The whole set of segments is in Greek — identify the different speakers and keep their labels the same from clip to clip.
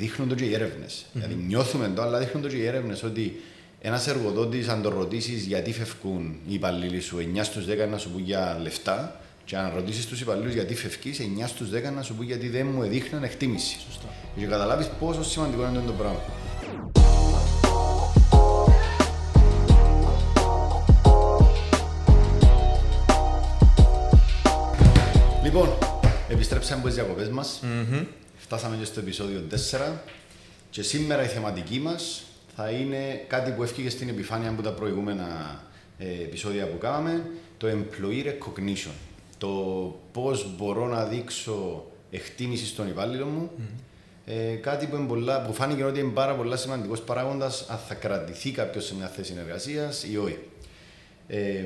Speaker 1: δείχνουν το και οι ερευνε Δηλαδή νιώθουμε το, αλλά δείχνουν το και οι έρευνες ότι ένας εργοδότης, αν το ρωτήσεις γιατί φεύγουν οι υπαλλήλοι σου, 9 στους 10 να σου πούν για λεφτά, και αν ρωτήσεις τους υπαλλήλους γιατί φεύγει, 9 στους 10 να σου πούν γιατί δεν μου έδειχναν εκτίμηση.
Speaker 2: Σωστά.
Speaker 1: Και καταλάβεις πόσο σημαντικό είναι το πράγμα. Λοιπόν, επιστρέψαμε από τις διακοπές μας. Φτάσαμε και στο επεισόδιο 4. Και σήμερα η θεματική μας θα είναι κάτι που έφυγε στην επιφάνεια από τα προηγούμενα ε, επεισόδια που κάναμε, το employee recognition. Το πώς μπορώ να δείξω εκτίμηση στον υπάλληλο μου. Ε, κάτι που, είναι πολλά, που φάνηκε ότι είναι πάρα πολύ σημαντικός παράγοντας αν θα κρατηθεί κάποιος σε μια θέση εργασία ή όχι. Ε,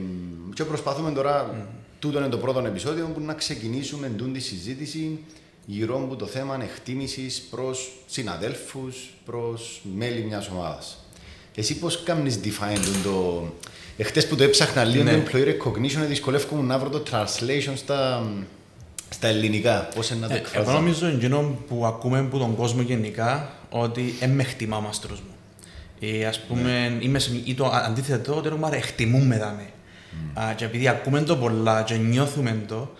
Speaker 1: και προσπαθούμε τώρα, mm. τούτο είναι το πρώτο επεισόδιο, που να ξεκινήσουμε τη συζήτηση γύρω από το θέμα εκτίμησης προς συναδέλφους, προς μέλη μιας ομάδας. Εσύ πώς κάνεις define το. Εχθές που το έψαχνα λίγο ναι. το employee recognition, δυσκολεύομαι να βρω το translation στα, στα ελληνικά. Πώς είναι να το εκφράσω.
Speaker 2: Εγώ νομίζω εκείνο που ακούμε από τον κόσμο γενικά ότι δεν με χτιμά ο μάστρος μου. Ή ας πούμε, ναι. είμαι σε, ή το αντίθετο, ότι έχουμε εκτιμούμε δάμε. Mm. και επειδή ακούμε το πολλά και νιώθουμε το,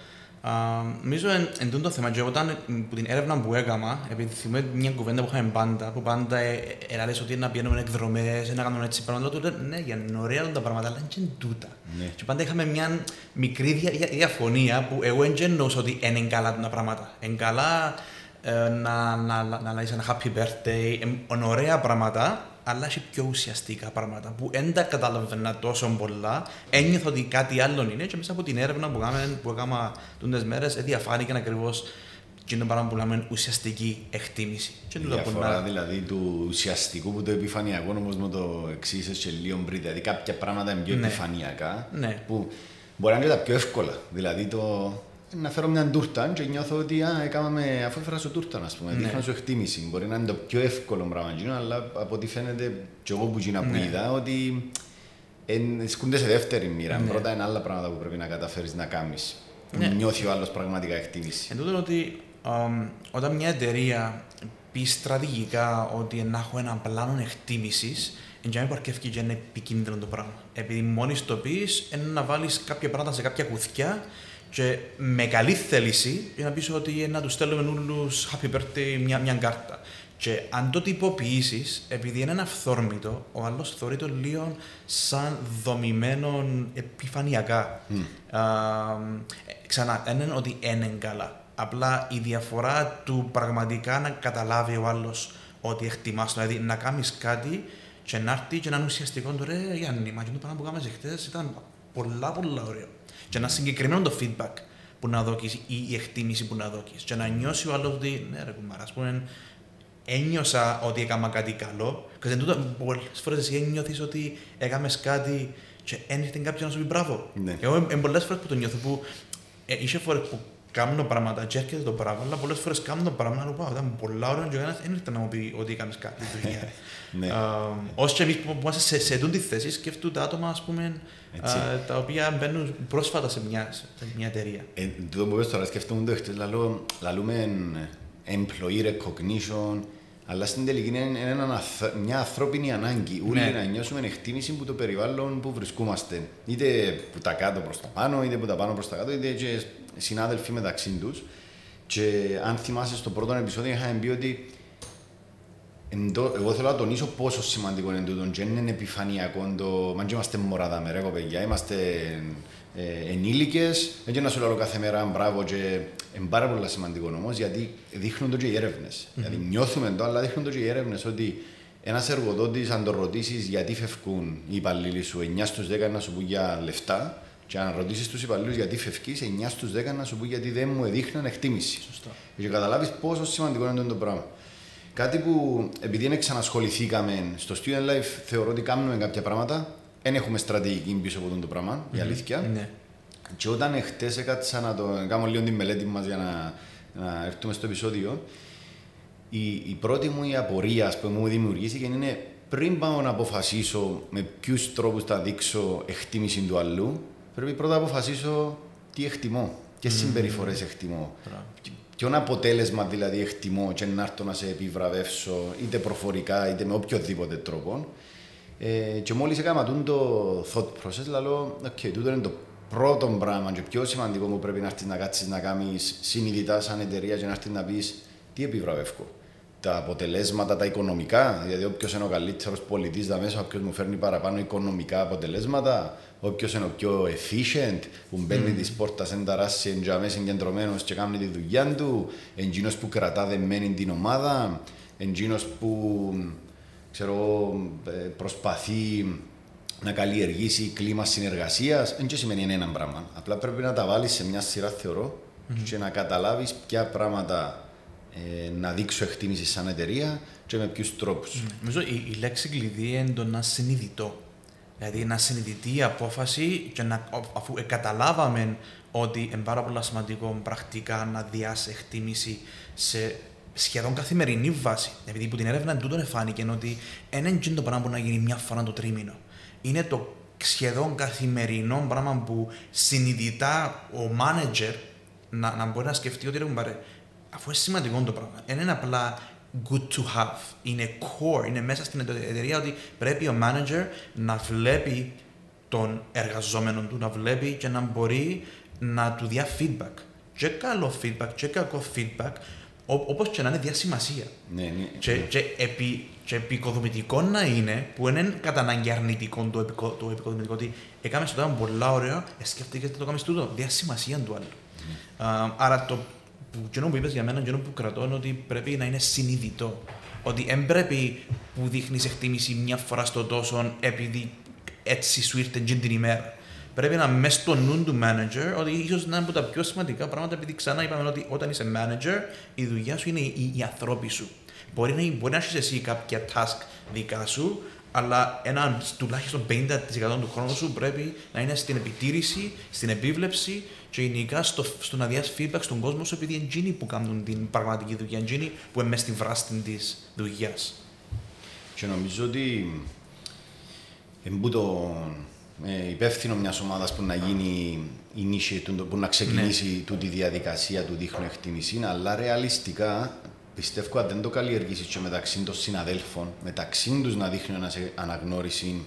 Speaker 2: νομίζω εν, εν το θέμα και όταν που την έρευνα που έκανα, επειδή θυμάμαι μια κουβέντα που είχαμε πάντα, που πάντα ε, λες ότι να πηγαίνουμε εκδρομές, να κάνουμε έτσι πράγματα, τότε ναι, για είναι ωραία τα πράγματα, αλλά είναι τούτα. Ναι. Και πάντα είχαμε μια μικρή δια, διαφωνία που εγώ δεν εννοούσα ότι είναι καλά τα πράγματα. Είναι καλά ε, να, να, να, να, να ένα happy birthday, είναι ωραία πράγματα, αλλά έχει πιο ουσιαστικά πράγματα που δεν τα καταλαβαίνα τόσο πολλά. Ένιωθα ότι κάτι άλλο είναι και μέσα από την έρευνα που έκαμε, που έκανα τούντες μέρες, διαφάνηκε ακριβώς και είναι πράγμα που λέμε ουσιαστική εκτίμηση.
Speaker 1: Και η διαφορά δηλαδή του ουσιαστικού που το επιφανειακό όμως με το εξής και λίγο πριν. Δηλαδή κάποια πράγματα είναι πιο ναι. επιφανειακά
Speaker 2: ναι.
Speaker 1: που μπορεί να είναι τα πιο εύκολα. Δηλαδή το να φέρω μια τούρτα και νιώθω ότι α, έκαναμε, αφού έφερα σου τούρτα, α πούμε, ναι. δείχνω σου εκτίμηση. Μπορεί να είναι το πιο εύκολο πράγμα, αλλά από ό,τι φαίνεται, και εγώ που γίνα που ναι. είδα, ότι σκούνται σε δεύτερη μοίρα. Ναι. Πρώτα είναι άλλα πράγματα που πρέπει να καταφέρεις να κάνεις. Ναι. Νιώθει ο άλλος πραγματικά εκτίμηση.
Speaker 2: Εν τούτο ότι όταν μια εταιρεία πει στρατηγικά ότι να έχω ένα πλάνο εκτίμησης, εν που αρκεύει και είναι επικίνδυνο το πράγμα. Επειδή μόλι το πεις, είναι να βάλεις κάποια πράγματα σε κάποια κουθιά και με καλή θέληση για να πεις ότι να τους στέλνουμε όλους happy birthday μια, μια κάρτα. Και αν το τυποποιήσεις, επειδή είναι ένα αυθόρμητο, ο άλλος θεωρεί το λίγο σαν δομημένο επιφανειακά. Mm. Α, ξανά, δεν είναι ότι είναι καλά. Απλά η διαφορά του πραγματικά να καταλάβει ο άλλος ότι εκτιμάς, δηλαδή να κάνεις κάτι και να έρθει και να είναι ουσιαστικό. Τώρα, Γιάννη, μα το πράγμα που κάναμε χθε ήταν πολλά, πολλά ωραίο και ένα συγκεκριμένο το feedback που να δώσει ή η εκτίμηση που να δώσει. Και να νιώσει ο άλλος ότι, ναι, ρε κουμάρα, ας πούμε, ένιωσα ότι έκανα κάτι καλό. Και δεν τούτο, πολλές φορές εσύ ένιωθεις ότι έκαμες κάτι και ένιωθε κάποιο να σου πει μπράβο.
Speaker 1: Ναι.
Speaker 2: Εγώ είμαι πολλές φορές που το νιώθω που ε, είσαι φορές που κάνω πράγματα και έρχεται το πράγμα, αλλά πολλές φορές κάνω το πράγμα να πω, ήταν πολλά ωραία και ο κανένα δεν ήρθε να μου πει ότι έκαμες κάτι δουλειά.
Speaker 1: ναι.
Speaker 2: Όσο και εμείς που είμαστε σε, σε, σε, θέση, σκέφτονται τα άτομα, ας πούμε, τα οποία μπαίνουν πρόσφατα σε μια, σε μια εταιρεία.
Speaker 1: Ε, το που πες τώρα, σκεφτούμε το έχετε, λαλούμε employee recognition, αλλά στην τελική είναι ένα, μια ανθρώπινη ανάγκη. Όλοι ναι. να νιώσουμε εκτίμηση που το περιβάλλον που βρισκόμαστε. Είτε που τα κάτω προς τα πάνω, είτε που τα πάνω προς τα κάτω, είτε και συνάδελφοι μεταξύ τους. Και αν θυμάσαι στο πρώτο επεισόδιο, είχαμε πει ότι εγώ θέλω να τονίσω πόσο σημαντικό είναι τούτο και είναι επιφανειακό το... Μα και είμαστε μωρά με ρε παιδιά, είμαστε ε, ενήλικες, δεν να σου λέω κάθε μέρα μπράβο και είναι πάρα πολύ σημαντικό όμως γιατί δείχνουν το και οι έρευνες. Mm-hmm. Δηλαδή νιώθουμε το, αλλά δείχνουν το και οι έρευνες ότι ένας εργοδότης, αν το ρωτήσεις γιατί φεύγουν οι υπαλλήλοι σου, 9 στους 10 να σου πούν για λεφτά, και αν ρωτήσεις τους υπαλλήλους γιατί φεύγει, 9 στους 10 να σου πούν γιατί δεν μου έδειχναν εκτίμηση.
Speaker 2: Σωστά.
Speaker 1: Και καταλάβεις πόσο σημαντικό είναι το πράγμα. Κάτι που επειδή δεν ξανασχοληθήκαμε στο Student Life, θεωρώ ότι κάνουμε κάποια πράγματα. Δεν έχουμε στρατηγική πίσω από αυτό το πράγμα, η αλήθεια.
Speaker 2: Ναι.
Speaker 1: Και όταν χτε έκατσα να το κάνω λίγο την μελέτη μας για να, να έρθουμε στο επεισόδιο, η, η πρώτη μου η απορία που μου δημιουργήθηκε είναι πριν πάω να αποφασίσω με ποιους τρόπους θα δείξω εκτίμηση του αλλού, πρέπει πρώτα να αποφασίσω τι εκτιμώ, ποιε mm. συμπεριφορές εκτιμώ, ποιον αποτέλεσμα δηλαδή εκτιμώ και να έρθω να σε επιβραβεύσω είτε προφορικά είτε με οποιοδήποτε τρόπο. Ε, και μόλις έκανα το thought process, λέω, OK, τούτο είναι το πρώτο πράγμα και πιο σημαντικό που πρέπει να έρθεις να κάτσεις να κάνεις συνειδητά σαν εταιρεία και να έρθεις να πεις τι επιβραβεύω. Τα αποτελέσματα, τα οικονομικά, δηλαδή όποιος είναι ο καλύτερος πολιτής δα μέσα, όποιο μου φέρνει παραπάνω οικονομικά αποτελέσματα, όποιος είναι ο πιο efficient, που μπαίνει mm. της πόρτας σε ταράσι, εντζαμέ συγκεντρωμένο και κάνει τη δουλειά του, εντζήνο που κρατά δεμένη την ομάδα, εντζήνο που ξέρω, ε, προσπαθεί να καλλιεργήσει κλίμα συνεργασίας, δεν σημαίνει ένα πράγμα. Απλά πρέπει να τα βάλεις σε μια σειρά, θεωρώ, mm-hmm. και να καταλάβεις ποια πράγματα ε, να δείξω εκτίμηση σαν εταιρεία και με ποιους τρόπους. Mm.
Speaker 2: Νομίζω η, η λέξη κλειδί είναι το να συνειδητό. Δηλαδή να συνειδητή η απόφαση και να, αφού καταλάβαμε ότι είναι πάρα πολύ σημαντικό πρακτικά να διάσει εκτίμηση σε σχεδόν καθημερινή βάση. Επειδή από την έρευνα τούτον εφάνηκε ότι ένα είναι το πράγμα που να γίνει μια φορά το τρίμηνο. Είναι το σχεδόν καθημερινό πράγμα που συνειδητά ο manager να, να μπορεί να σκεφτεί ότι ρε αφού είναι σημαντικό το πράγμα. Δεν είναι απλά good to have. Είναι core, είναι μέσα στην εταιρεία ότι πρέπει ο manager να βλέπει τον εργαζόμενο του, να βλέπει και να μπορεί να του δει feedback. Και καλό feedback, και κακό feedback, όπως και να είναι διασημασία.
Speaker 1: Ναι, ναι.
Speaker 2: Και,
Speaker 1: ναι.
Speaker 2: και, επί, και επικοδομητικό να είναι, που δεν είναι κατά ανάγκη αρνητικό το, επικο, το επικοδομητικό, ότι έκαμε στο τέλο πολύ ωραίο, ε, σκέφτηκες το κάνεις τούτο, διασημασία του άλλου. Mm. Uh, άρα το που, που είπες για μένα, που κρατώ είναι ότι πρέπει να είναι συνειδητό. Ότι δεν πρέπει που δείχνεις εκτίμηση μια φορά στο τόσο επειδή έτσι σου ήρθε την ημέρα πρέπει να μέσα στο νου του manager ότι ίσως να είναι από τα πιο σημαντικά πράγματα επειδή ξανά είπαμε ότι όταν είσαι manager η δουλειά σου είναι οι, οι ανθρώποι σου. Μπορεί να, μπορεί να έχεις εσύ κάποια task δικά σου, αλλά ένα τουλάχιστον 50% του χρόνου σου πρέπει να είναι στην επιτήρηση, στην επίβλεψη και γενικά στο, στο να διάσει feedback στον κόσμο σου επειδή είναι εκείνοι που κάνουν την πραγματική δουλειά, εκείνοι που είναι μέσα στη βράστη της δουλειάς.
Speaker 1: Και νομίζω ότι εμπούτο ε, υπεύθυνο μιας ομάδας που να γίνει η νύχη, που να ξεκινήσει ναι. τη διαδικασία του δείχνου εκτίμηση, αλλά ρεαλιστικά πιστεύω ότι δεν το καλλιεργήσεις και μεταξύ των συναδέλφων, μεταξύ τους να δείχνει αναγνώριση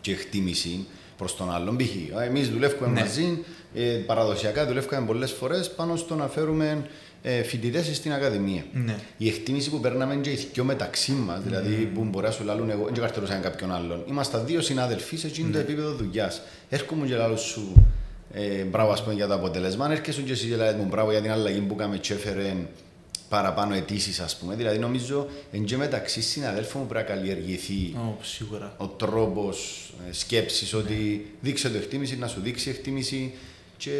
Speaker 1: και εκτίμηση προς τον άλλον. Π.χ. εμείς δουλεύουμε ναι. μαζί, ε, παραδοσιακά δουλεύουμε πολλές φορές πάνω στο να φέρουμε ε, φοιτητές στην Ακαδημία.
Speaker 2: Ναι.
Speaker 1: Η εκτίμηση που περνάμε και οι δυο μεταξύ μας, δηλαδή mm. που μπορεί να σου λαλούν εγώ, δεν καρτερούσα κάποιον άλλον. Είμαστε δύο συνάδελφοι σε εκείνο το ναι. επίπεδο δουλειάς. Έρχομαι και λαλού σου ε, μπράβο ας πούμε, για το αποτέλεσμα. Αν έρχεσαι και εσύ και λέει μου μπράβο για την αλλαγή που έκαμε και έφερε παραπάνω αιτήσεις, ας πούμε. Δηλαδή, νομίζω εν και μεταξύ συναδέλφων μου πρέπει να καλλιεργηθεί
Speaker 2: oh,
Speaker 1: ο τρόπος ε, σκέψης, ότι δείξε το εκτίμηση, να σου δείξει εκτίμηση και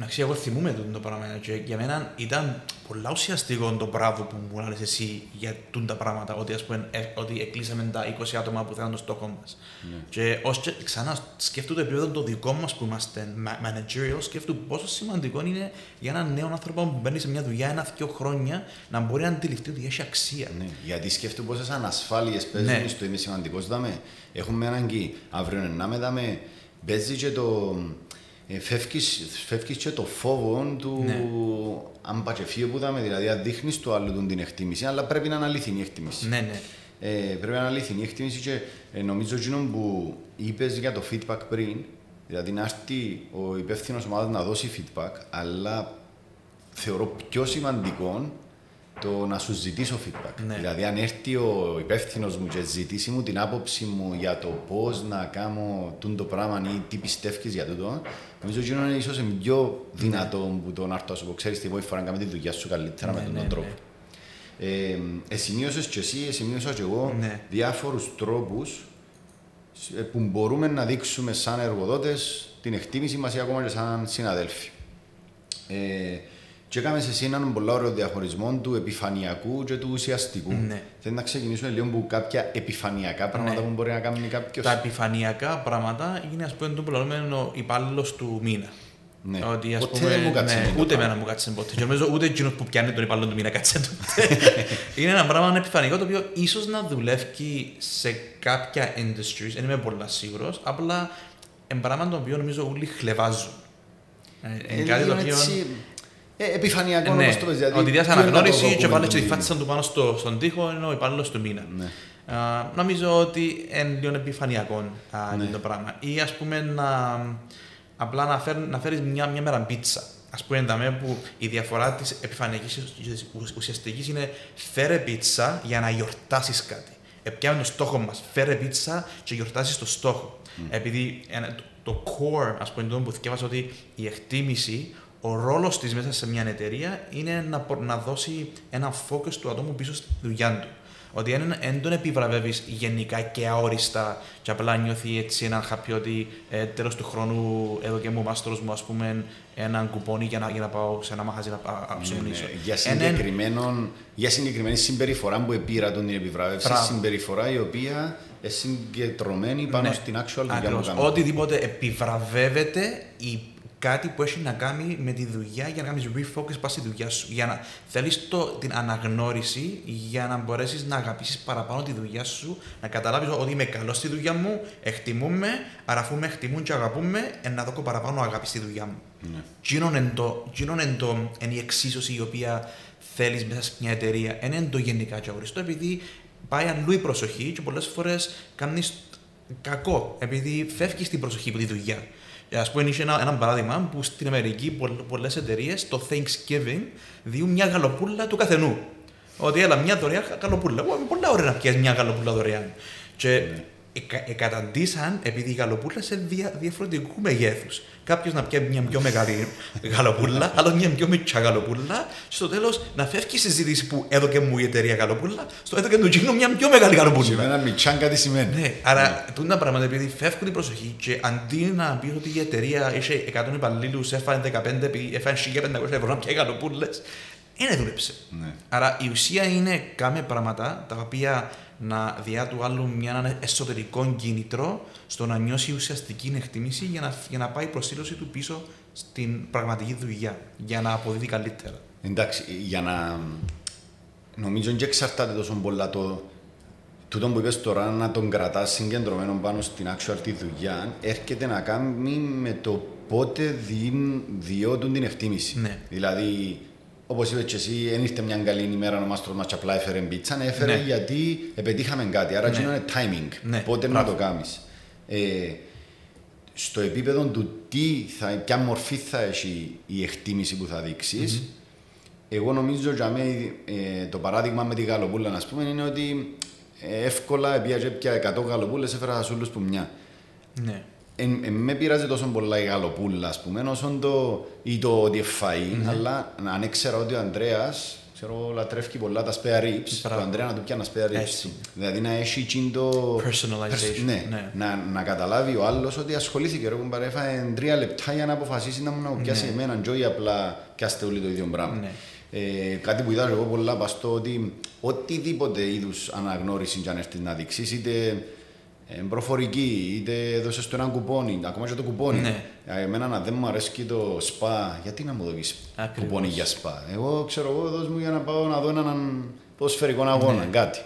Speaker 2: Εντάξει, εγώ θυμούμαι το πράγμα και για μένα ήταν πολλά ουσιαστικό το μπράβο που μου έλεγε εσύ για τα πράγματα, ότι, ας πούμε, ε, ότι εκλείσαμε τα 20 άτομα που θέλουν το στόχο μας. Ναι. Και ως και, ξανά σκέφτομαι το επίπεδο το δικό μας που είμαστε managerial, σκέφτομαι πόσο σημαντικό είναι για έναν νέο άνθρωπο που μπαίνει σε μια δουλειά ένα-δυο χρόνια να μπορεί να αντιληφθεί ότι έχει αξία.
Speaker 1: Ναι, γιατί σκέφτομαι πόσες ανασφάλειες παίζουν ναι. στο είμαι σημαντικός. Έχουμε ανάγκη αύριο να με δάμε. Παίζει και το ε, φεύγεις, και το φόβο του ναι. αν πατσεφύγει που δάμε, δηλαδή αν δείχνεις το άλλο την εκτίμηση, αλλά πρέπει να είναι αληθινή η εκτίμηση.
Speaker 2: Ναι, ναι.
Speaker 1: Ε, πρέπει να είναι αληθινή η εκτίμηση και ε, νομίζω ότι που είπες για το feedback πριν, δηλαδή να έρθει ο υπεύθυνος ομάδας να δώσει feedback, αλλά θεωρώ πιο σημαντικό το να σου ζητήσω feedback. Ναι. Δηλαδή, αν έρθει ο υπεύθυνος μου και ζητήσει μου την άποψη μου για το πώς να κάνω το πράγμα ή τι πιστεύεις για τούτο, νομίζω ότι είναι ίσως πιο δυνατό ναι. που το να έρθω σου πω: Ξέρεις τι, μπορεί να κάνει τη δουλειά σου καλύτερα ναι, με τον ναι, τρόπο. Ναι. Ε, εσημείωσες και εσύ, εσημείωσα και εγώ ναι. διάφορους τρόπους ε, που μπορούμε να δείξουμε σαν εργοδότες την εκτίμηση μας ή ακόμα και σαν συναδέλφοι. Ε, και έκαμε σε έναν πολύ ωραίο διαχωρισμό του επιφανειακού και του ουσιαστικού. Ναι. Θέλω να ξεκινήσουμε λίγο από κάποια επιφανειακά πράγματα ναι. που μπορεί να κάνει κάποιος.
Speaker 2: Τα επιφανειακά πράγματα είναι ας πούμε το που λέμε ο υπάλληλος του μήνα.
Speaker 1: Ναι.
Speaker 2: Ότι,
Speaker 1: ας ποτέ πούμε, δεν μου κάτσε ναι,
Speaker 2: Ούτε εμένα μου κάτσε ποτέ. Και νομίζω ούτε εκείνος που πιάνει τον υπάλληλο του μήνα κάτσε τότε. είναι ένα πράγμα επιφανειακό το οποίο ίσως να δουλεύει σε κάποια industries, δεν είμαι πολύ σίγουρος. Απλά είναι πράγμα το οποίο νομίζω όλοι χλεβάζουν.
Speaker 1: Ε, είναι κάτι το οποίο Ε, επιφανειακό
Speaker 2: Ναι,
Speaker 1: όπως το πες. δηλαδή,
Speaker 2: ότι διάσε
Speaker 1: ποιο είναι το
Speaker 2: αναγνώριση και
Speaker 1: document
Speaker 2: βάλες
Speaker 1: του
Speaker 2: και τη
Speaker 1: μήνυμα.
Speaker 2: φάτσα του πάνω στο, στον τοίχο ενώ ο υπάλληλος του μήνα.
Speaker 1: Ναι.
Speaker 2: Α, νομίζω ότι είναι λίγο επιφανειακό α,
Speaker 1: Ναι.
Speaker 2: το πράγμα. Ή ας πούμε να, απλά να, φέρ, να φέρεις μια, μια μέρα πίτσα. Ας πούμε ενταμέ που η διαφορά της επιφανειακής και της ουσ- ουσιαστικής είναι φέρε πίτσα για να γιορτάσεις κάτι. Επιάμε το στόχο μας. Φέρε πίτσα και γιορτάσεις το στόχο. Επειδή ένα- το, το core, ας πούμε, το που θυκεύασα ότι η εκτίμηση, ο ρόλος της μέσα σε μια εταιρεία είναι να, προ- να δώσει ένα focus του ατόμου πίσω στη δουλειά του. Ότι δεν δεν τον επιβραβεύεις γενικά και αόριστα και απλά νιώθει έτσι έναν χαπί ότι ε, τέλος του χρόνου εδώ και μου ο μάστρος μου ας πούμε έναν κουπόνι για να, για να πάω σε ένα μαγαζί να πα- να
Speaker 1: Ναι,
Speaker 2: ψωμνήσω.
Speaker 1: ναι. Για,
Speaker 2: Εν- εν-
Speaker 1: συγκεκριμένον, για συγκεκριμένη συμπεριφορά που επήρα τον την επιβράβευση,
Speaker 2: Μπράβο.
Speaker 1: συμπεριφορά η οποία είναι συγκεντρωμένη πάνω
Speaker 2: Ναι,
Speaker 1: στην actual δουλειά που
Speaker 2: ακριβώς.
Speaker 1: κάνουμε.
Speaker 2: Οτιδήποτε επιβραβεύεται ή κάτι που έχει να κάνει με τη δουλειά για να κάνεις refocus πας στη δουλειά σου. Για να θέλεις το, την αναγνώριση για να μπορέσεις να αγαπήσεις παραπάνω τη δουλειά σου, να καταλάβεις ότι είμαι καλός στη δουλειά μου, εκτιμούμε, άρα αφού με εκτιμούν και αγαπούμε, ε, να δω παραπάνω αγάπη στη δουλειά μου.
Speaker 1: Ναι.
Speaker 2: Γίνον εν το, γίνον εν το, εν η εξίσωση η οποία θέλεις μέσα σε μια εταιρεία. Εν είναι το γενικά και οριστό, επειδή πάει αλλού η προσοχή και πολλές φορές κάνεις κακό, επειδή φεύγεις την προσοχή από τη δουλειά. Α πούμε, είχε ένα, ένα παράδειγμα που στην Αμερική πολλές εταιρείες το Thanksgiving διούν μια γαλοπούλα του καθενού. Ότι έλα μια δωρεάν γαλοπούλα. Εγώ, Πολλά ωραία να πιάσει μια γαλοπούλα δωρεάν. Και εκα, εκαταντήσαν επειδή η γαλοπούλα σε δια, διαφορετικού μεγέθους. Κάποιος να πιάσει μια πιο μεγάλη γαλοπούλα, άλλο μια πιο μικρή γαλοπούλα. Και στο τέλος να φεύγει η συζήτηση που έδωκε μου η εταιρεία γαλοπούλα, στο έδωκε του Τζίνου μια πιο μεγάλη γαλοπούλα.
Speaker 1: Σε μένα μιτσάν κάτι σημαίνει.
Speaker 2: Ναι, άρα τούτα τα πράγματα επειδή φεύγουν την προσοχή και αντί να πεις ότι η εταιρεία είχε 100 υπαλλήλους, έφανε 15, επειδή έφανε 1500 ευρώ να πιάει γαλοπούλες, δεν δούλεψε.
Speaker 1: Ναι.
Speaker 2: Άρα η ουσία είναι κάμε πράγματα τα οποία να διά του άλλου μια ένα εσωτερικό κίνητρο στο να νιώσει ουσιαστική εκτίμηση για να, για να πάει η προσήλωση του πίσω στην πραγματική δουλειά, για να αποδίδει καλύτερα.
Speaker 1: Εντάξει, για να. Νομίζω και εξαρτάται τόσο πολλά το. Τούτο που είπες τώρα να τον κρατάς συγκεντρωμένο πάνω στην actual τη δουλειά έρχεται να κάνει με το πότε δι- διώτουν την εκτίμηση.
Speaker 2: Ναι.
Speaker 1: Δηλαδή, όπως είπες και εσύ, δεν ήρθε μια καλή ημέρα ο μάστρος μας απλά έφερε πίτσα, έφερε
Speaker 2: Ναι.
Speaker 1: γιατί επετύχαμε κάτι. Άρα,
Speaker 2: Ναι.
Speaker 1: ναι. είναι timing.
Speaker 2: Ναι,
Speaker 1: Πότε να
Speaker 2: μπράβο.
Speaker 1: το κάνεις. Ε, στο επίπεδο του τι θα, ποια μορφή θα έχει η εκτίμηση που θα δειξει εγώ νομίζω για μέ, ε, το παράδειγμα με τη γαλοπούλα, να πούμε, είναι ότι ε, εύκολα πήγα και πια 100 γαλοπούλες, έφερας σούλους που μια.
Speaker 2: Ναι.
Speaker 1: Εν, εν με πειράζει τόσο πολλά η γαλοπούλα, ας πούμε, όσο το, ή το ότι εφαεί, αλλά αν ήξερα ότι ο Ανδρέας, ξέρω, λατρεύει πολλά τα spare ribs, το
Speaker 2: Μπράβο.
Speaker 1: Ανδρέα να του πιάνει spare ribs.
Speaker 2: Έτσι.
Speaker 1: Δηλαδή να έχει εκείνο το...
Speaker 2: Personalization,
Speaker 1: Ναι,
Speaker 2: ναι.
Speaker 1: Να, να καταλάβει ο άλλος ότι ασχολήθηκε, ρε κουμπάρε, έφαγε τρία λεπτά για να αποφασίσει να μου να μου πιάσει
Speaker 2: Ναι.
Speaker 1: εμένα, και όχι απλά πιάστε όλοι το ίδιο πράγμα.
Speaker 2: Ναι.
Speaker 1: Ε, κάτι που είδα εγώ πολλά παστό ότι οτιδήποτε είδους αναγνώριση και αν έρθεις να δείξεις, είτε ε, προφορική, είτε δώσε το ένα κουπόνι, ακόμα και το κουπόνι.
Speaker 2: Ναι.
Speaker 1: Ε, Εμένα να δεν μου αρέσει και το σπα, γιατί να μου δώσει
Speaker 2: Ακριβώς.
Speaker 1: κουπόνι για σπα. Εγώ ξέρω εγώ, δώσ' μου για να πάω να δω έναν ποδοσφαιρικό αγώνα,
Speaker 2: Ναι.
Speaker 1: κάτι.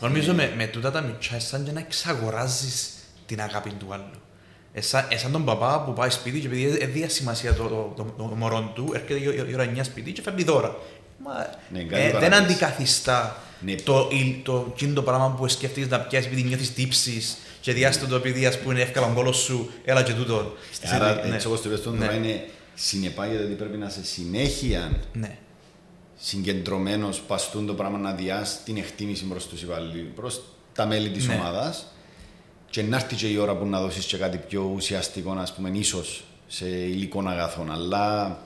Speaker 2: Νομίζω με, με τούτα τα μητσά, είναι σαν και να εξαγοράζεις την αγάπη του άλλου. Εσάν, εσάν τον παπά που πάει σπίτι και επειδή έδια σημασία το, το, το, το μωρό του, έρχεται η, η ώρα 9 σπίτι και φέρνει δώρα. Μα,
Speaker 1: Ναι, κάτι
Speaker 2: ε, δεν
Speaker 1: παραπέζει.
Speaker 2: αντικαθιστά
Speaker 1: Ναι.
Speaker 2: το, η- το, το, το πράγμα που σκέφτηκες να πιάσεις επειδή νιώθεις τύψεις και διάστο το επειδή ας πούμε εύκολα γκόλο σου, έλα και τούτο.
Speaker 1: Άρα,
Speaker 2: Ναι.
Speaker 1: έτσι όπως το είπες τώρα,
Speaker 2: Ναι.
Speaker 1: είναι συνεπάγεται ότι πρέπει να είσαι συνέχεια
Speaker 2: Ναι.
Speaker 1: συγκεντρωμένος παστούν το πράγμα να διάσει την εκτίμηση προς τους υπαλλήλους, προς τα μέλη της
Speaker 2: Ναι.
Speaker 1: ομάδας. Και να έρθει και η ώρα που να δώσεις και κάτι πιο ουσιαστικό, ας πούμε, ίσως σε υλικών αγαθών. Αλλά ε,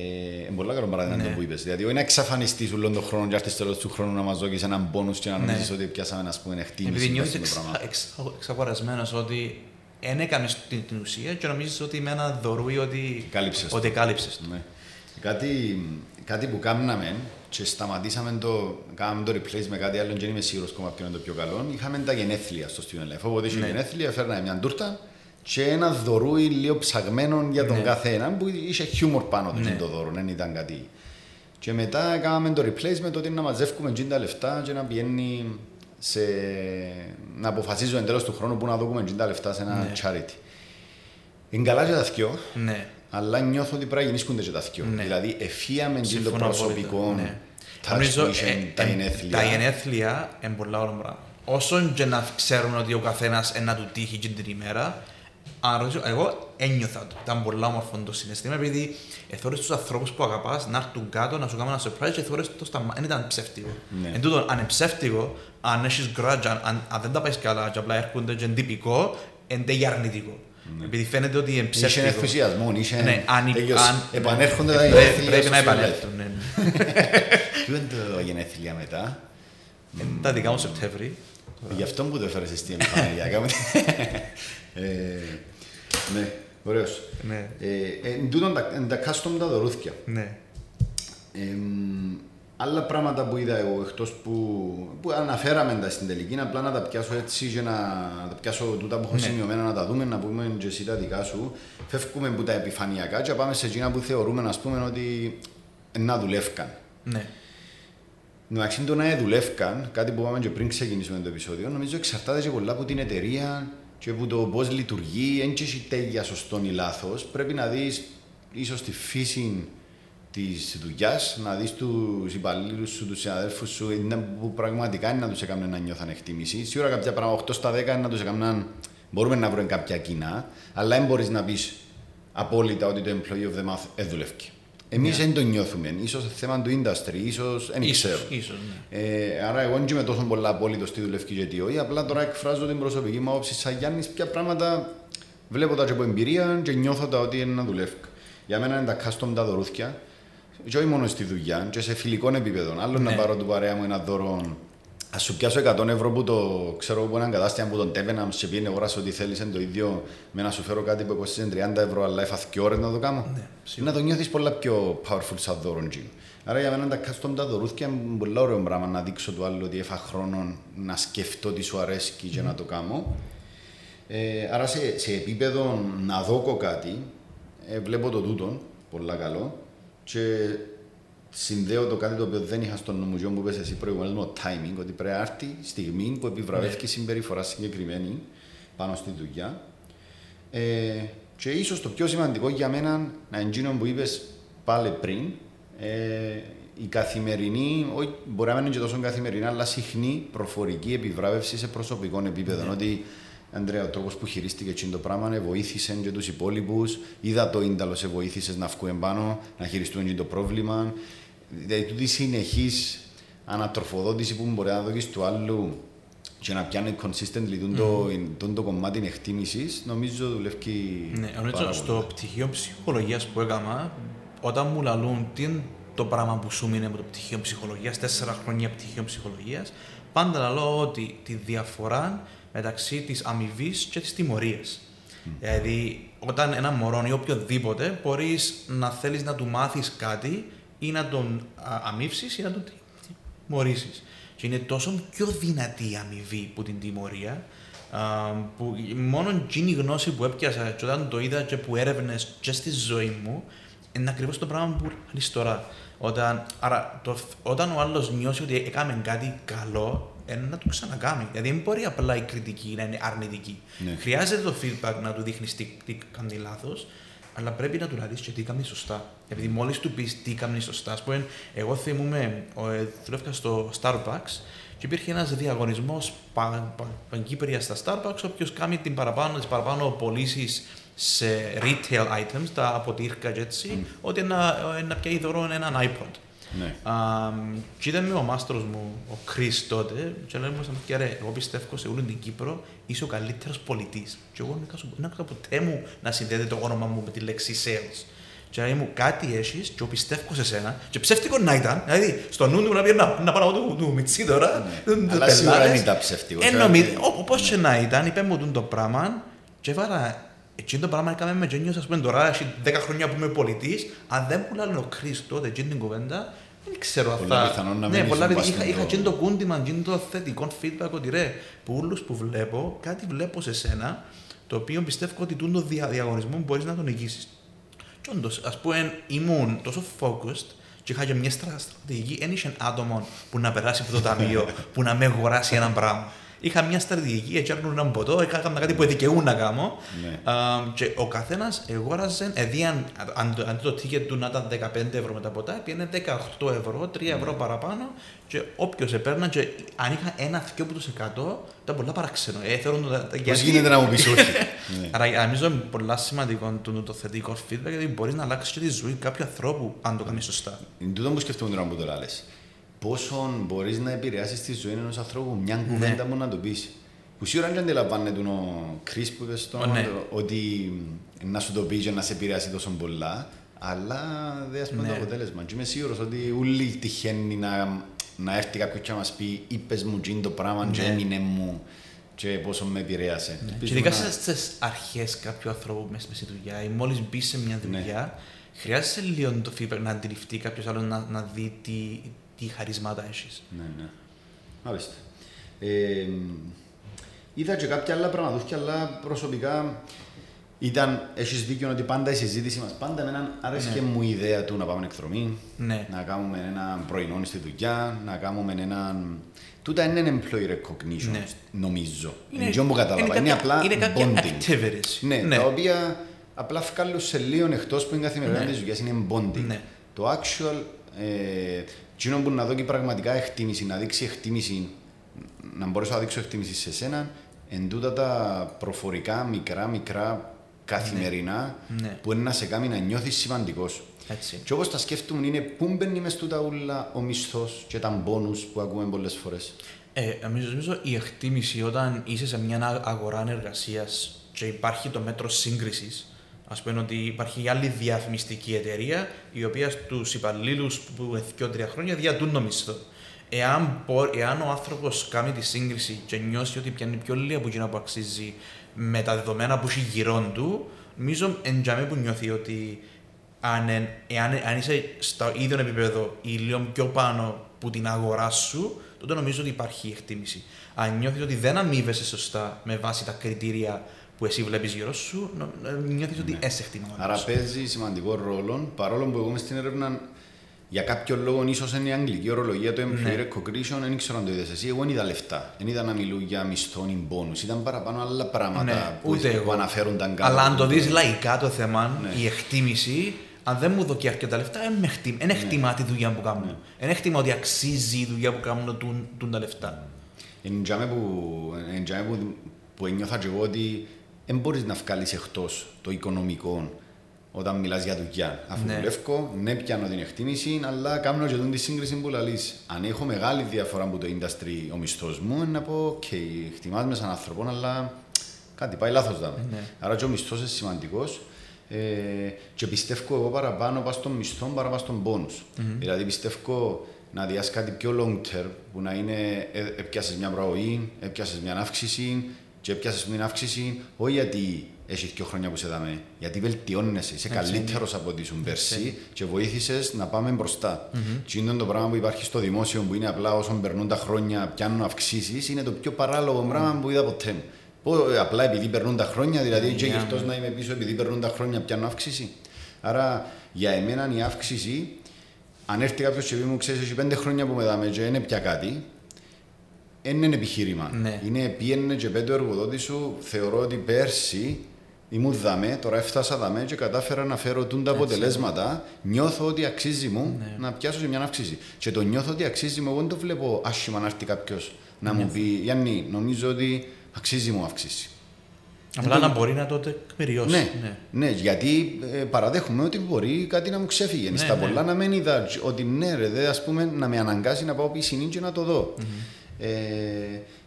Speaker 1: είναι πολύ καλό παράδειγμα
Speaker 2: Ναι.
Speaker 1: το που είπες. Δηλαδή, όχι να εξαφανιστείς όλο τον χρόνο και έρθεις τέλος του χρόνου να μας δώσει έναν πόνους και να
Speaker 2: Ναι.
Speaker 1: νομίζεις ότι πιάσαμε ας πούμε, εκτίμηση.
Speaker 2: Επειδή
Speaker 1: μέσα
Speaker 2: νιώθεις
Speaker 1: στο
Speaker 2: εξα,
Speaker 1: πράγμα.
Speaker 2: εξα, εξαγορασμένος ότι δεν έκανες την, την ουσία και νομίζεις ότι με ένα δωρούι ότι,
Speaker 1: Κάλυψες το.
Speaker 2: ότι κάλυψες το.
Speaker 1: Ναι. Κάτι, κάτι που κάναμε και σταματήσαμε το, κάναμε το replace με κάτι άλλο και δεν είμαι σίγουρος ακόμα ποιο είναι το πιο καλό. Είχαμε τα γενέθλια στο Student Life. Όποτε είχε
Speaker 2: Ναι.
Speaker 1: γενέθλια, φέρναμε μια τούρτα και ένα δωρούι λίγο ψαγμένο για τον
Speaker 2: Ναι.
Speaker 1: καθένα που είχε χιούμορ πάνω του
Speaker 2: Ναι.
Speaker 1: ναι. το δώρο, δεν ήταν κάτι. Και μετά κάναμε το replace με το ότι να μαζεύουμε τζιν τα λεφτά και να πηγαίνει σε... να αποφασίζουμε εντέλος του χρόνου που να δούμε τζιν τα λεφτά σε ένα
Speaker 2: Ναι.
Speaker 1: charity. Είναι καλά και τα δυο,
Speaker 2: Ναι.
Speaker 1: αλλά νιώθω ότι πρέπει να γεννήσκονται και τα δυο.
Speaker 2: Ναι.
Speaker 1: Δηλαδή, εφίαμε και το
Speaker 2: Συμφωνώ
Speaker 1: προσωπικό
Speaker 2: απόλυτα, ναι.
Speaker 1: touch
Speaker 2: Νομίζω,
Speaker 1: που είχε
Speaker 2: ε,
Speaker 1: τα
Speaker 2: ε,
Speaker 1: γενέθλια.
Speaker 2: Τα γενέθλια είναι πολλά ωραία πράγμα. Όσον και να ξέρουν ότι ο καθένας να του τύχει και την ημέρα, αν ρωτήσω, εγώ ένιωθα το. Ήταν πολλά όμορφο το συναισθήμα, επειδή εθώρες τους ανθρώπους που αγαπάς να έρθουν κάτω, να σου κάνουν ένα surprise και εθώρες το σταμα... Δεν ήταν ψεύτικο.
Speaker 1: Ναι.
Speaker 2: Εν τούτο, αν είναι ψεύτικο, αν έχεις grudge, αν, αν, αν δεν τα πάει καλά και απλά έρχονται και είναι τυπικό, είναι και αρνητικό. Επειδή φαίνεται ότι είναι
Speaker 1: Είχε
Speaker 2: ψεύτικο.
Speaker 1: ενθουσιασμός, είχε...
Speaker 2: Ναι, αν,
Speaker 1: τέλειος,
Speaker 2: αν,
Speaker 1: επανέρχονται τα
Speaker 2: πρέ-
Speaker 1: γενέθλια
Speaker 2: Πρέπει
Speaker 1: στο
Speaker 2: να
Speaker 1: real
Speaker 2: επανέλθουν.
Speaker 1: life.
Speaker 2: ναι.
Speaker 1: Ποιο είναι το γενέθλια μετά;
Speaker 2: Ε, Τα δικά μου Σεπτέμβρη.
Speaker 1: Γι' αυτό που το έφερες εσύ στην εμφανία. ε, ναι, ωραίος.
Speaker 2: Ναι.
Speaker 1: Ε, εν τούτον τα- εν τα custom τα δωρούθηκια.
Speaker 2: Ναι.
Speaker 1: Εμ, άλλα πράγματα που είδα εγώ εκτός που, που αναφέραμε τα στην τελική, απλά να τα πιάσω έτσι και να, να τα πιάσω τούτα που έχω
Speaker 2: Ναι.
Speaker 1: σημειωμένα να τα δούμε, να πούμε και εσύ τα δικά σου. Φεύγουμε από τα επιφανειακά και πάμε σε εκείνα που θεωρούμε ας πούμε ότι να δουλεύκαν.
Speaker 2: Ναι.
Speaker 1: Εντάξει, το να δουλεύκαν, κάτι που είπαμε και πριν ξεκινήσουμε το επεισόδιο, νομίζω εξαρτάται και πολλά από την εταιρεία και από το πώ λειτουργεί. Δεν έχει τέλεια σωστό ή λάθος. Πρέπει να δεις ίσως τη φύση της δουλειάς, να δεις τους υπαλλήλους σου, τους συναδέλφους σου, είναι που πραγματικά είναι να τους έκαναν να νιώθουν εκτίμηση. Σίγουρα κάποια πράγματα 8 στα 10 είναι να τους έκαναν. Μπορούμε να βρούμε κάποια κοινά, αλλά δεν μπορείς να πεις απόλυτα ότι το employee of the month δεν δουλεύει. Εμείς
Speaker 2: Ναι.
Speaker 1: δεν το νιώθουμε. σω θέμα του industry, ίσως δεν ξέρω.
Speaker 2: Ίσως, ίσως, ναι.
Speaker 1: Ε, άρα, εγώ δεν είμαι τόσο πολλά απόλυτο στη δουλευκή και τι όχι. Απλά τώρα εκφράζω την προσωπική μου άποψη σαν Γιάννης. Ποια πράγματα βλέπω τα και από εμπειρία και νιώθω τα ότι είναι να δουλεύει. Για μένα είναι τα custom τα δωρούθια. Και όχι μόνο στη δουλειά, και σε φιλικό επίπεδο. Άλλο να
Speaker 2: Ναι.
Speaker 1: πάρω του παρέα μου ένα δώρο. Α σου πιάσω 100 ευρώ που το ξέρω από έναν κατάστημα που τον Τέβενα σε πήγαινε αγοράσει ό,τι θέλεις το ίδιο με να σου φέρω κάτι που κοστίζει 30 ευρώ, αλλά έφαθ και ώρες να το κάνω.
Speaker 2: Ναι, σίγουρα.
Speaker 1: να το νιώθεις πολλά πιο powerful σαν δώρο. τζιν. Άρα για μένα τα custom τα δωρούθια είναι πολύ ωραίο πράγμα να δείξω του άλλου ότι έφα χρόνο να σκεφτώ τι σου αρέσει και να το κάνω. Ε, άρα σε, σε επίπεδο να δώκω κάτι, ε, βλέπω το τούτο, πολλά καλό. Και συνδέω το κάτι το οποίο δεν είχα στο νομοζιό που είπες εσύ προηγουμένως με το timing, ότι πρέπει να έρθει η στιγμή που επιβραβεύει συμπεριφορά συγκεκριμένη πάνω στη δουλειά. Ε, και ίσως το πιο σημαντικό για μένα να είναι εκείνο που είπες πάλι πριν, ε, η καθημερινή, όχι, μπορεί να μην είναι και τόσο καθημερινή, αλλά συχνή προφορική επιβράβευση σε προσωπικό επίπεδο. Ότι, Ανδρέα, ο τρόπος που χειρίστηκε εκείνο το πράγμα ε, βοήθησε και τους υπόλοιπους. Είδα το ίνταλο, σε βοήθησες να βγουν πάνω, να χειριστούν εκείνο το πρόβλημα. Δηλαδή, τούτη συνεχής ανατροφοδότηση που μπορεί να δώσει του άλλου και να πιάνει consistently mm. το, το, το κομμάτι εκτίμησης, νομίζω δουλεύει.
Speaker 2: Ναι,
Speaker 1: πάρα
Speaker 2: νομίζω
Speaker 1: πολύ.
Speaker 2: στο πτυχίο ψυχολογίας που έκανα, όταν μου λαλούν τι είναι το πράγμα που σου μείνει από το πτυχίο ψυχολογίας, τέσσερα χρόνια πτυχίο ψυχολογίας, πάντα λαλώ ότι τη διαφορά μεταξύ της αμοιβής και της τιμωρίας. Δηλαδή, όταν ένα μωρό ή οποιοδήποτε μπορείς να θέλεις να του μάθεις κάτι ή να τον α, αμύψεις ή να τον τιμωρήσεις. Και είναι τόσο πιο δυνατή η αμοιβή που την τιμωρία, α, που μόνο εκείνη η γνώση που έπιασα και όταν το είδα και που έρευνες και στη ζωή μου, είναι ακριβώς το πράγμα που λες τώρα. Όταν, άρα, το, όταν ο άλλος νιώσει ότι έκαμε κάτι καλό, ε, να το ξανακάνει. Δηλαδή δεν μπορεί απλά η κριτική να είναι αρνητική.
Speaker 1: Ναι.
Speaker 2: Χρειάζεται το feedback να του δείχνεις τι, τι κάνει λάθος, αλλά πρέπει να του να δεις και τι κάνει σωστά. Επειδή μόλις του πεις τι κάνει σωστά, ας πούμε, εγώ θυμούμαι, ο, ε, δουλεύκα στο Starbucks και υπήρχε ένας διαγωνισμός πα, πα, παγκύπρια στα Starbucks, όποιος κάνει την παραπάνω, τις παραπάνω πωλήσεις σε retail items, τα αποτύρκα και έτσι, ότι να, ε, να πιάει δώρο έναν iPod.
Speaker 1: Ναι.
Speaker 2: Α, και ήταν με ο μάστρος μου, ο Chris τότε, και λέμε μου, και ρε, εγώ πιστεύω σε όλη την Κύπρο είσαι ο καλύτερος πολιτής. Και εγώ δεν άκουσα- δεν άκουσα ποτέ μου να συνδέεται το όνομα μου με τη λέξη sales. Και λέει μου, κάτι έχεις και εγώ πιστεύω σε σένα. Και ψεύτικο να ήταν, δηλαδή, στο νου μου να πει να, να πάω να του, του μιτσί τώρα.
Speaker 1: Ναι.
Speaker 2: του- του
Speaker 1: Αλλά σίγουρα
Speaker 2: πελάτες.
Speaker 1: δεν ήταν ψεύτικος.
Speaker 2: Ε,
Speaker 1: Σίγουρα
Speaker 2: νομι-
Speaker 1: δεν-
Speaker 2: ο- Όπως και να ήταν, είπε μου τούτο το πράγμα και βάρα Εκείνο το πράγμα έκαμε με γένιος, ας πούμε, τώρα έχει 10 χρόνια που είμαι πολιτής, αν δεν πουλάνε ο Chris τότε εκείνη την κουβέντα, δεν ξέρω αν
Speaker 1: Πολλά
Speaker 2: θα...
Speaker 1: πιθανόν να
Speaker 2: ναι,
Speaker 1: μην
Speaker 2: πολλά
Speaker 1: ήσουν
Speaker 2: πιθανόν. Είχα,
Speaker 1: πας
Speaker 2: είχα
Speaker 1: στον
Speaker 2: εκείνο το κούντιμα, εκείνο το θετικό feedback ότι ρε, που όλους που βλέπω, κάτι βλέπω σε σένα, το οποίο πιστεύω ότι τούτο δια, διαγωνισμό μπορείς να τον νικήσεις. Και όντως, ας πούμε, ήμουν τόσο focused και είχα και μια στρα- στρατηγική, δεν είχε άτομο που να περάσει από το ταμείο, που να με αγοράσει ένα πράγμα. Είχα μια στρατηγική, έτσι έρνουν έναν ποτό, έκανα κάτι που δικαιούν να κάνω.
Speaker 1: Ναι.
Speaker 2: Α, και ο καθένας εγόραζε, δηλαδή αν, αν, το- αν το ticket του να ήταν 15 ευρώ με τα ποτά, πήγαινε 18 ευρώ, 3
Speaker 1: Ναι.
Speaker 2: ευρώ παραπάνω. Και όποιος επέρνα, και αν είχα ένα 2 τους 100, ήταν πολλά παραξενό. Ε, θεωρούν το, τα-
Speaker 1: Πώς
Speaker 2: γιατί-
Speaker 1: γίνεται να μου πεις όχι; Ναι.
Speaker 2: Άρα νομίζω είναι πολύ σημαντικό το, το θετικό feedback γιατί μπορείς να αλλάξεις και τη ζωή κάποιου ανθρώπου αν το κάνεις σωστά.
Speaker 1: Είναι τούτο που σκεφτούμε τώρα που το λες. Πόσο μπορείς να επηρεάσεις τη ζωή ενός ανθρώπου, μια
Speaker 2: Ναι.
Speaker 1: κουβέντα μου να το πεις. Που σίγουρα δεν αντιλαμβάνεται ο Κρι που είπες στο
Speaker 2: Ω, ναι.
Speaker 1: ότι να σου το πει και να σε επηρεάσει τόσο πολλά, αλλά δεν πούμε το
Speaker 2: Ναι.
Speaker 1: αποτέλεσμα. Και είμαι σίγουρος ότι ούλοι τυχαίνει να, να έρθει κάποιος και να μας πει: Είπες μου τζιν το πράγμα, και
Speaker 2: Ναι.
Speaker 1: έμεινε μου, και πόσο με επηρέασε.
Speaker 2: Και
Speaker 1: Ελπίζουμε
Speaker 2: ειδικά
Speaker 1: να-
Speaker 2: στις αρχές κάποιου ανθρώπου μέσα στη δουλειά, ή μόλις μπει σε μια
Speaker 1: Ναι.
Speaker 2: δουλειά, χρειάζεσαι λίγο το feedback να αντιληφθεί κάποιος άλλο να, να δει τι, τι χαρισμάτα έχεις.
Speaker 1: Ναι, ναι. Μάλιστα. Ε, είδα και κάποια άλλα πραγματούχια, αλλά προσωπικά ήταν, έχεις δίκιο ότι πάντα η συζήτηση μας, πάντα εμένα άρεσε μου η ιδέα του να πάμε εκδρομή,
Speaker 2: Ναι.
Speaker 1: να κάνουμε ένα πρωινό στη δουλειά, να κάνουμε έναν... Τούτα είναι employee recognition,
Speaker 2: Ναι.
Speaker 1: νομίζω. Είναι αυτό που κατάλαβα. Είναι,
Speaker 2: κάποια-
Speaker 1: απλά
Speaker 2: είναι κάποια
Speaker 1: bonding.
Speaker 2: activities.
Speaker 1: Ναι, τα οποία απλά βγάλουν σε λίγο εκτός που είναι καθημερινά
Speaker 2: Ναι.
Speaker 1: της δουλειάς, είναι bonding.
Speaker 2: Ναι.
Speaker 1: Το actual, ε, εκείνο που να δω και πραγματικά εκτίμηση, να δείξει εκτίμηση, να μπορέσω να δείξω εκτίμηση σε σένα, εν τούτα τα προφορικά, μικρά, μικρά, καθημερινά,
Speaker 2: Ναι.
Speaker 1: που είναι να σε κάνει να νιώθεις σημαντικός.
Speaker 2: Έτσι.
Speaker 1: Και όπως τα σκέφτομαι είναι πού μπαίνει μες τούτα ούλα ο μισθός και τα μπόνους που ακούμε πολλές φορές.
Speaker 2: Ε, νομίζω, νομίζω η εκτίμηση όταν είσαι σε μια αγορά εργασίας και υπάρχει το μέτρο σύγκρισης, ας πούμε ότι υπάρχει άλλη διαφημιστική εταιρεία η οποία στους υπαλλήλους που είναι 2-3 χρόνια διατούν το μισθό. Εάν, μπο- εάν ο άνθρωπος κάνει τη σύγκριση και νιώσει ότι πιάνει πιο λίγα από εκείνα που αξίζει με τα δεδομένα που έχει γύρω του, νομίζω εντιαμέ που νιώθει ότι αν, εν- εάν, αν είσαι στο ίδιο επίπεδο ή λίγο πιο πάνω που την αγορά σου, τότε νομίζω ότι υπάρχει εκτίμηση. Αν νιώθεις ότι δεν αμείβεσαι σωστά με βάση τα κριτήρια που εσύ βλέπεις γύρω σου, νιώθεις ότι
Speaker 1: Ναι.
Speaker 2: έσαι εκτιμά.
Speaker 1: Άρα παίζει σημαντικό ρόλο, παρόλο που εγώ μες στην έρευνα για κάποιο λόγο ίσως είναι η αγγλική ορολογία, το employee
Speaker 2: Ναι.
Speaker 1: recognition, δεν ξέρω αν το είδες εσύ. Εγώ δεν είδα λεφτά. Δεν είδα να μιλούν για μισθόν ή μπόνους. Ήταν παραπάνω άλλα πράγματα
Speaker 2: Ναι,
Speaker 1: που,
Speaker 2: ούτε
Speaker 1: που
Speaker 2: εγώ.
Speaker 1: αναφέρονταν κάτω.
Speaker 2: Αλλά αν
Speaker 1: από
Speaker 2: το δεις λαϊκά το θέμα,
Speaker 1: Ναι.
Speaker 2: η εκτίμηση, αν δεν μου δοκεί αρκετά λεφτά, δεν με εκτιμά, δεν εκτιμά τη δουλειά που κάνω.
Speaker 1: Ναι.
Speaker 2: Δεν εκτιμά ότι αξίζει η δουλειά που κάνω τούν, τούν τα λεφτά.
Speaker 1: Είναι τζάμε που, εν τζάμε που, που ένιωθα και εγώ ότι δεν μπορείς να βγάλεις εκτός το οικονομικό όταν μιλάς για δουλειά. Αφού
Speaker 2: Ναι.
Speaker 1: δουλεύω, ναι πιάνω την εκτίμηση, αλλά κάνω και τον τη σύγκριση που λαλείς. Αν έχω μεγάλη διαφορά από το industry ο μισθός μου, είναι να πω, οκ, εκτιμάς με σαν άνθρωπο, αλλά κάτι πάει λάθος δάμε.
Speaker 2: Ναι.
Speaker 1: Άρα και ο μισθός είναι σημαντικός. Ε, και πιστεύω εγώ παραπάνω πάω στον μισθό παρά πάω στον πόνους. Δηλαδή πιστεύω να διάς κάτι πιο long term που να είναι ε, έπιασες μια προαγωγή, έπιασες μια αύξηση και έπιασες μια αύξηση όχι γιατί έχεις δύο χρόνια που σε δάμε, γιατί βελτιώνεσαι, είσαι
Speaker 2: Έτσι
Speaker 1: καλύτερος από ό,τι ήσουν πέρσι και βοήθησες να πάμε μπροστά. Και είναι το πράγμα που υπάρχει στο δημόσιο που είναι απλά όσο περνούν τα χρόνια πιάνουν αυξήσεις, είναι το πιο παράλογο πράγμα που είδα ποτέ. Πω, ε, απλά επειδή περνούν τα χρόνια, δηλαδή και γι' αυτός να είμαι πίσω επειδή περνούν τα χρόνια πιάνω αύξηση. Άρα για εμένα η αύξηση, αν έρθει κάποιος και πει μου, ξέρεις, έχει πέντε χρόνια που με δάμε και είναι πια κάτι, δεν είναι επιχείρημα.
Speaker 2: Ναι.
Speaker 1: Είναι πήγαινε και πέντε ο εργοδότης σου, θεωρώ ότι πέρσι ήμουν δαμέ, τώρα έφτασα δαμέ και κατάφερα να φέρω τούν τα αποτελέσματα. Νιώθω ότι αξίζει μου
Speaker 2: Ναι.
Speaker 1: να πιάσω σε μια αύξηση. Και το νιώθω ότι αξίζει μου, εγώ δεν το βλέπω άσχημα να έρθει κάποιος να μου πει Γιάννη, νομίζω ότι αξίζει μου αύξηση.
Speaker 2: Απλά να μπορεί να το τεκμηριώσει.
Speaker 1: Ναι, ναι. γιατί ε, παραδέχομαι ότι μπορεί κάτι να μου ξέφυγε.
Speaker 2: Ναι,
Speaker 1: Στα
Speaker 2: ναι.
Speaker 1: πολλά να μην είδα τζ- ότι ναι, ρε, δε, ας πούμε, να με αναγκάσει να πάω πισινή και να το δω. Ε,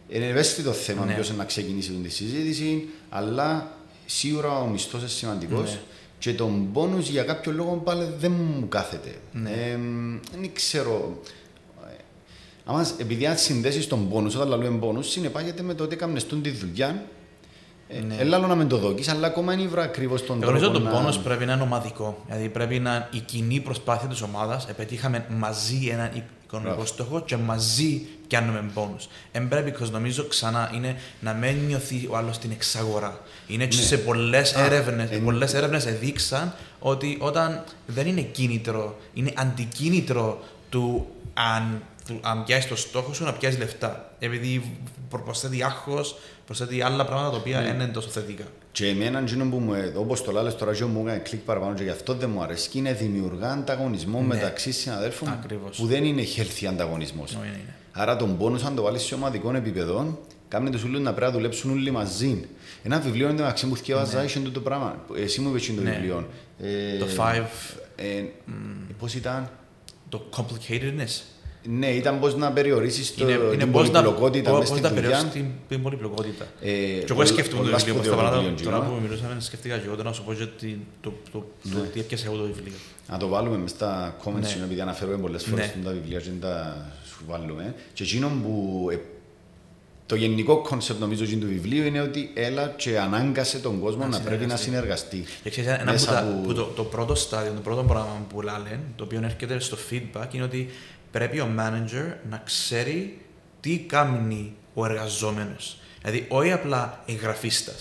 Speaker 1: είναι ευαίσθητο θέμα
Speaker 2: Ναι.
Speaker 1: ποιος να ξεκινήσει τη συζήτηση, αλλά σίγουρα ο μισθός είναι σημαντικός
Speaker 2: Ναι.
Speaker 1: και τον πόνους για κάποιο λόγο πάλι δεν μου κάθεται.
Speaker 2: Ναι.
Speaker 1: Ε, δεν ξέρω. Ε, Άμα, επειδή αν συνδέσεις τον πόνους, όταν λαλούμε πόνους, συνεπάγεται με το ότι έκαμε τη δουλειά ε,
Speaker 2: Ναι.
Speaker 1: Έλα να μην το δοκίσει, αλλά ακόμα είναι ήβρα ακριβώς τον
Speaker 2: Εγώ νομίζω
Speaker 1: τρόπο
Speaker 2: ότι το
Speaker 1: να...
Speaker 2: πόνος πρέπει να είναι ομαδικό. Δηλαδή πρέπει να είναι η κοινή προσπάθεια της ομάδας. Επετύχαμε μαζί έναν οικονομικό
Speaker 1: Μπράβο.
Speaker 2: στόχος και μαζί πιάνουμε πόνους. Δεν πρέπει, because νομίζω ξανά είναι να μην νιωθεί ο άλλος στην εξαγορά. Είναι και
Speaker 1: Ναι.
Speaker 2: σε πολλές
Speaker 1: Α,
Speaker 2: έρευνε.
Speaker 1: εν-
Speaker 2: Πολλές έρευνες έδειξαν ότι όταν δεν είναι κίνητρο, είναι αντικίνητρο του αν αν πιάσεις το στόχο σου, να πιάσεις λεφτά. Επειδή προσθέτει άγχος, προσθέτει άλλα πράγματα τα οποία δεν είναι τόσο θετικά.
Speaker 1: Και εμένα, που μου, όπως το λάλες τώρα, μου έκανε κλικ παραπάνω και γι' αυτό δεν μου αρέσει. Και είναι δημιουργά ανταγωνισμό ναι. μεταξύ συναδέλφων
Speaker 2: Ακριβώς.
Speaker 1: που δεν είναι healthy ανταγωνισμός. Άρα τον πόνο, αν το βάλεις σε ομαδικό επίπεδο, κάνει τους όλου να πρέπει να δουλέψουν όλοι μαζί. Ένα βιβλίο είναι μεταξύ που θυκεύαζα, ναι. το πράγμα. Εσύ μου είπες το ναι. βιβλίο.
Speaker 2: Ε, το Five.
Speaker 1: Ε, mm. Πώς ήταν;
Speaker 2: Το Complicatedness.
Speaker 1: Ναι, ήταν πώς να περιορίσεις την πολυπλοκότητα
Speaker 2: μέσα στην δουλειά. την πολυπλοκότητα. Ε, και εγώ σκέφτομαι το βιβλίο. Τώρα που μιλούσαμε, σκέφτηκα και εγώ να σου πω το ναι. τι έπιασε εγώ το βιβλίο.
Speaker 1: Να το βάλουμε μέσα στα comments, ναι. επειδή αναφέρουμε πολλές φορές ναι. τα βιβλία και τα σου βάλουμε. Και εκείνο που το γενικό concept νομίζω του βιβλίου είναι ότι έλα και ανάγκασε τον κόσμο να, πρέπει να συνεργαστεί.
Speaker 2: Και ξέρεις, ένα που, τα, που το, το, πρώτο στάδιο, το πρώτο πράγμα που λένε, το οποίο έρχεται στο feedback, είναι ότι πρέπει ο manager να ξέρει τι κάνει ο εργαζόμενος. Δηλαδή, όχι απλά εγγραφίστα.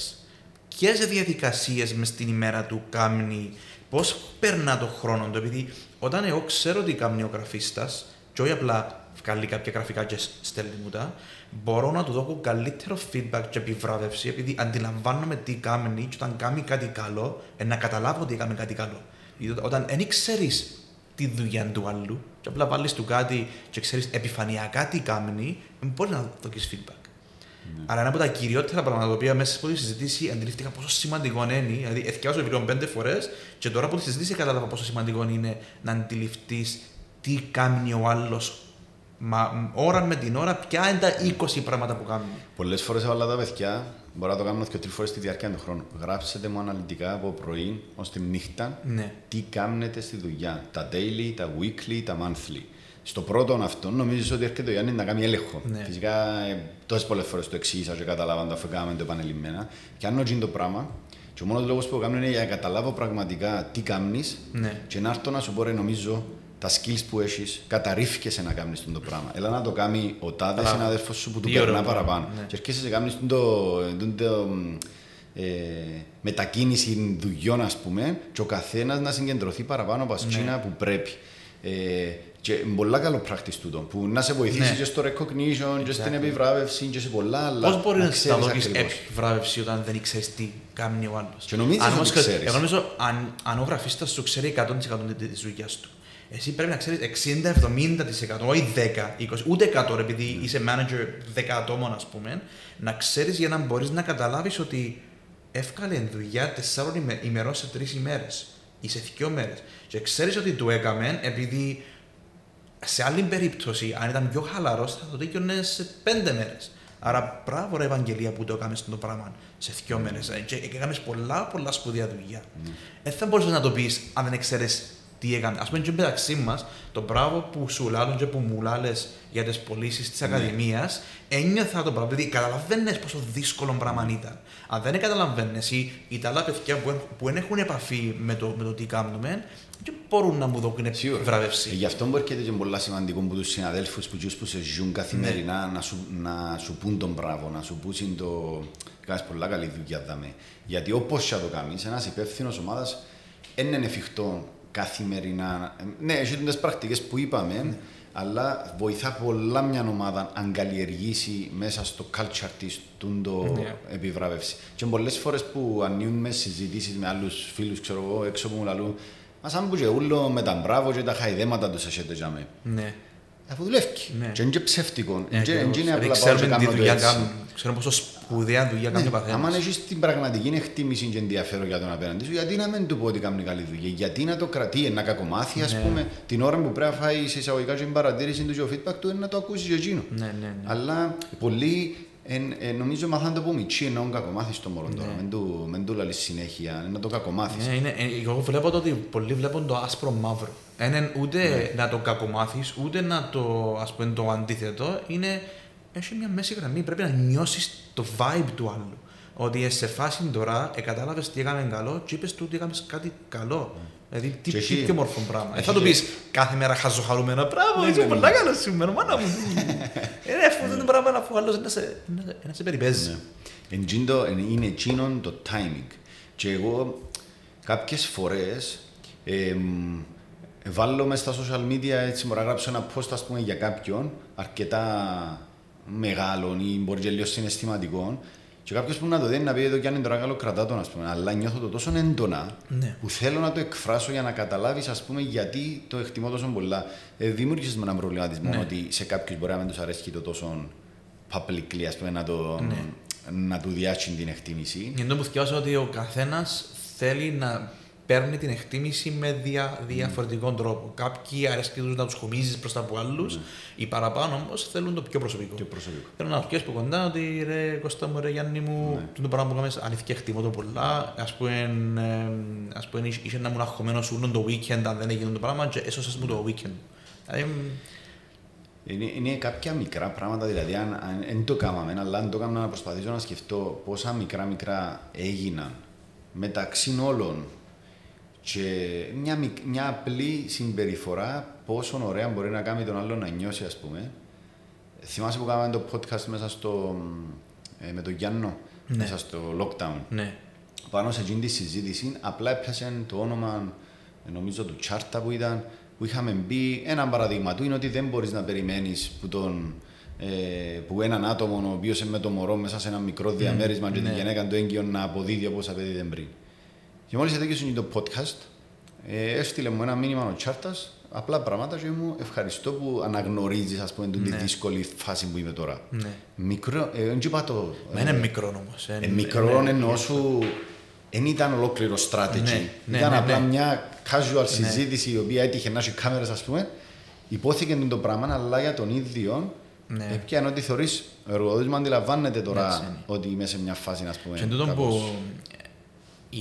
Speaker 2: Ποιε διαδικασίες μες στην ημέρα του κάνει, πώς περνά το χρόνο του. Επειδή όταν εγώ ξέρω τι κάνει ο γραφίστας, και όχι απλά βγάλει κάποια γραφικά και στέλνει μου τα, μπορώ να του δώσω καλύτερο feedback και επιβράβευση, επειδή αντιλαμβάνομαι τι κάνει και όταν κάνει κάτι καλό, να καταλάβω ότι κάνει κάτι καλό. Όταν δεν ξέρεις τη δουλειά του άλλου, και απλά βάλεις του κάτι και ξέρεις επιφανειακά τι κάνει, μπορείς να δώσει feedback. Ναι. Αλλά ένα από τα κυριότερα πράγματα τα οποία μέσα από τη συζήτηση αντιλήφθηκα πόσο σημαντικό είναι. Δηλαδή, εθιάζω βιβλίο πέντε φορές και τώρα από τη συζήτηση κατάλαβα πόσο σημαντικό είναι να αντιληφθείς τι κάνει ο άλλος Μα ώρα με την ώρα, ποια είναι τα 20 πράγματα που κάνουμε.
Speaker 1: Πολλές φορές έβαλα τα παιδιά, μπορώ να το κάνω και τρεις φορές τη διάρκεια του χρόνου. Γράψετε μου αναλυτικά από πρωί ως τη νύχτα
Speaker 2: ναι.
Speaker 1: τι κάνετε στη δουλειά. Τα daily, τα weekly, τα monthly. Στο πρώτο αυτό νομίζω ότι έρχεται ο Γιάννη να κάνει έλεγχο.
Speaker 2: Ναι.
Speaker 1: Φυσικά ε, τόσες πολλές φορές το εξήγησα και καταλάβαν το αφού κάναμε το επανελειμμένα. Και αν είναι το πράγμα, και ο μόνος λόγος που κάνω είναι για να καταλάβω πραγματικά τι κάνεις
Speaker 2: ναι.
Speaker 1: και να έρθω να σου μπορεί νομίζω τα skills που έχεις, καταρρίφηκες να κάνεις το πράγμα. Έλα να το κάνει ο τάδες συνάδελφος σου που του περνά παραπάνω. Ναι. Και αρχίσει να κάνει το, το, το ε, μετακίνηση δουλειών, ας πούμε, και ο καθένας να συγκεντρωθεί παραπάνω από ναι. που πρέπει. Ε, και πολλά καλό πράκτη τούτο, που να σε βοηθήσει ναι. και στο recognition, και στην επιβράβευση, και σε πολλά άλλα.
Speaker 2: Πώς μπορεί να να δώσει επιβράβευση όταν δεν ξέρεις τι κάνει ο άλλος;
Speaker 1: Και νομίζεις ότι ξέρει.
Speaker 2: Εγώ νομίζω αν, αν ο γραφίστας σου ξέρει 100% τη δουλειά του εσύ πρέπει να ξέρεις 60-70%, όχι 10, 20, ούτε 100, επειδή είσαι manager 10 ατόμων, ας πούμε, να ξέρεις για να μπορείς να καταλάβεις ότι εύκαλε δουλειά 4 ημερών σε 3 ημέρες ή σε 2 μέρες. Και ξέρεις ότι το έκαμε επειδή σε άλλη περίπτωση, αν ήταν πιο χαλαρός, θα το δίκαιωνε σε 5 μέρες. Άρα, μπράβο, ρε Ευαγγελία, που το έκαμες στο πράγμα σε δύο μέρες. Και έκαμες πολλά, πολλά σπουδαία δουλειά. Δεν mm. θα μπορούσες να το πεις αν δεν ξέρει τι έκανε. Α πούμε, και μεταξύ μας, το μπράβο που σου λάλλουν και που μου λάλε για τις πωλήσεις της ναι. Ακαδημίας, ένιωθα το μπράβο. Δηλαδή, καταλαβαίνει πόσο δύσκολο πράγμα ήταν. Αν δεν καταλαβαίνεις, ή τα άλλα παιδιά που, που δεν έχουν επαφή με το, με το τι κάνουμε, δεν μπορούν να μου δώσουν βράβευση.
Speaker 1: Γι' αυτό μπορεί και είναι πολύ σημαντικό που τους συναδέλφους που, που σε ζουν καθημερινά ναι. να, σου, να σου πούν τον μπράβο, να σου πούν το. Κάνει πολλά καλή δουλειά, δάμε. Γιατί όπως θα το κάνεις, ένας υπεύθυνος ομάδας δεν είναι εφικτό καθημερινά. Ναι, έχει τις πρακτικές που είπαμε, ναι. αλλά βοηθά πολλά μια ομάδα αν καλλιεργήσει μέσα στο culture της το ναι. επιβράβευση. Και πολλές φορές που ανοίγουμε συζητήσεις με άλλους φίλους, ξέρω εγώ, έξω από μου λαλού, μα αν που και ούλο με τα μπράβο και τα χαϊδέματα τους έχετε για μέ.
Speaker 2: Ναι.
Speaker 1: Αφού δουλεύει. Ναι. Και είναι και ψεύτικο.
Speaker 2: Ναι, δεν είναι απλά πάω και κάνω το έτσι. Ξέρουμε πόσο σπουδαία δουλειά κάνει ο καθένας.
Speaker 1: Αν έχεις την πραγματική εκτίμηση και ενδιαφέρον για τον απέναντι σου, γιατί να μην του πω ότι κάνει καλή δουλειά; Γιατί να το κρατεί, ένα κακομάθει, ας πούμε, την ώρα που πρέπει να φάει σε εισαγωγικά και την παρατήρηση του και ο feedback του, να το ακούσεις και εκείνο.
Speaker 2: Ναι, ναι, ναι.
Speaker 1: Αλλά πολλοί Εν, ε, νομίζω μάθαν το πω μητσί ενώ κακομάθεις στο μωρό τώρα. Ναι. Μεν του, μεν του λαλείς συνέχεια, να το κακομάθεις.
Speaker 2: Ναι, είναι, ε, εγώ βλέπω το ότι πολλοί βλέπουν το άσπρο μαύρο. Είναι ούτε ναι. να το κακομάθεις, ούτε να το, ας πούμε, το αντίθετο. Είναι, έχει μια μέση γραμμή. Πρέπει να νιώσεις το vibe του άλλου. Ότι σε φάση τώρα ε, κατάλαβες τι έκαμε καλό και είπες του ότι έκαμες κάτι καλό. Ναι. Δηλαδή, τι, τι πιο μόρφο πράγμα. Δεν θα το πεις κάθε μέρα χαζοχαρούμενο. Μπράβο, ναι, είσαι ναι, πολύ ναι. καλός σήμερα, μάνα μου. Είναι αυτό το πράγμα αφού άλλος να σε περιπέζει.
Speaker 1: Είναι εκείνο το timing. Και εγώ κάποιες φορές βάλω μέσα στα social media, έτσι μπορώ να γράψω ένα post ας πούμε, για κάποιον αρκετά μεγάλο ή μπορεί και λίγο συναισθηματικό και κάποιος που να το δει να πει εδώ κι αν είναι τώρα καλό κρατά τον ας πούμε, αλλά νιώθω το τόσο έντονα
Speaker 2: Ναι.
Speaker 1: που θέλω να το εκφράσω για να καταλάβεις ας πούμε γιατί το εκτιμώ τόσο πολλά. Ε, δημιούργησες με έναν προβληματισμό
Speaker 2: Ναι.
Speaker 1: ότι σε κάποιους μπορεί να μην τους αρέσει το τόσο publicly ας πούμε, να, το,
Speaker 2: Ναι.
Speaker 1: να του διάσει την εκτίμηση.
Speaker 2: Είναι το που θυκιάζω ότι ο καθένας θέλει να παίρνει την εκτίμηση με δια, διαφορετικό τρόπο. Κάποιοι αρέσκει τους να τους χωμίζει μπροστά από άλλους, οι παραπάνω όμως θέλουν το πιο προσωπικό.
Speaker 1: Πιο προσωπικό.
Speaker 2: Θέλω να πιέσει από κοντά ότι ρε Κώστα μου, ρε Γιάννη μου,
Speaker 1: Ναι.
Speaker 2: το πράγμα που κάνεις αλήθεια εκτιμώ το πολλά. Ας πούμε, ε, ας πούμε είσαι να μου αγχωμένο σου όλο το weekend αν δεν έγινε το πράγμα και έσωσες μου το weekend. Δηλαδή,
Speaker 1: Είναι, είναι κάποια μικρά πράγματα, δηλαδή αν, αν δεν το κάναμε, αλλά αν το κάναμε να προσπαθήσω να σκεφτώ πόσα μικρά μικρά έγιναν μεταξύ όλων και μια, μικ- μια απλή συμπεριφορά πόσο ωραία μπορεί να κάνει τον άλλον να νιώσει ας πούμε. Θυμάσαι που κάναμε το podcast μέσα στο, ε, με τον Γιάννο,
Speaker 2: Ναι.
Speaker 1: μέσα στο lockdown.
Speaker 2: ναι,
Speaker 1: Πάνω σε εκείνη τη συζήτηση απλά έπιασε το όνομα ε, νομίζω του Τσάρτα που ήταν που είχαμε μπει ένα παραδείγμα του είναι ότι δεν μπορείς να περιμένεις που, τον, ε, που έναν άτομο ο οποίος είναι με το μωρό μέσα σε ένα μικρό διαμέρισμα και
Speaker 2: ναι.
Speaker 1: τη γυναίκα του έγκυο να αποδίδει όπως απέδιδε πριν. Και μόλις έδειξε το podcast ε, έστειλε μου ένα μήνυμα ο Τσάρτας απλά πράγματα και μου ευχαριστώ που αναγνωρίζεις ας πούμε τη
Speaker 2: Ναι.
Speaker 1: δύσκολη φάση που είμαι τώρα.
Speaker 2: ναι.
Speaker 1: Μικρό, ε, δεν είπα το...
Speaker 2: Μα είναι μικρό όμως.
Speaker 1: Ε, μικρό εννοώ σου δεν ήταν ολόκληρο strategy.
Speaker 2: Ναι, ναι,
Speaker 1: ήταν
Speaker 2: ναι,
Speaker 1: απλά
Speaker 2: ναι.
Speaker 1: μια casual συζήτηση η οποία έτυχε να έχει κάμερες ας πούμε. Υπόθηκε το πράγμα, αλλά για τον ίδιο
Speaker 2: Ναι.
Speaker 1: έπιανε ότι θεωρείς, ο εργοδότης μου αντιλαμβάνεται
Speaker 2: Έτσι
Speaker 1: τώρα
Speaker 2: είναι.
Speaker 1: ότι είμαι σε μια φάση, ας πούμε,
Speaker 2: Και εν τούτον
Speaker 1: κάπως-
Speaker 2: που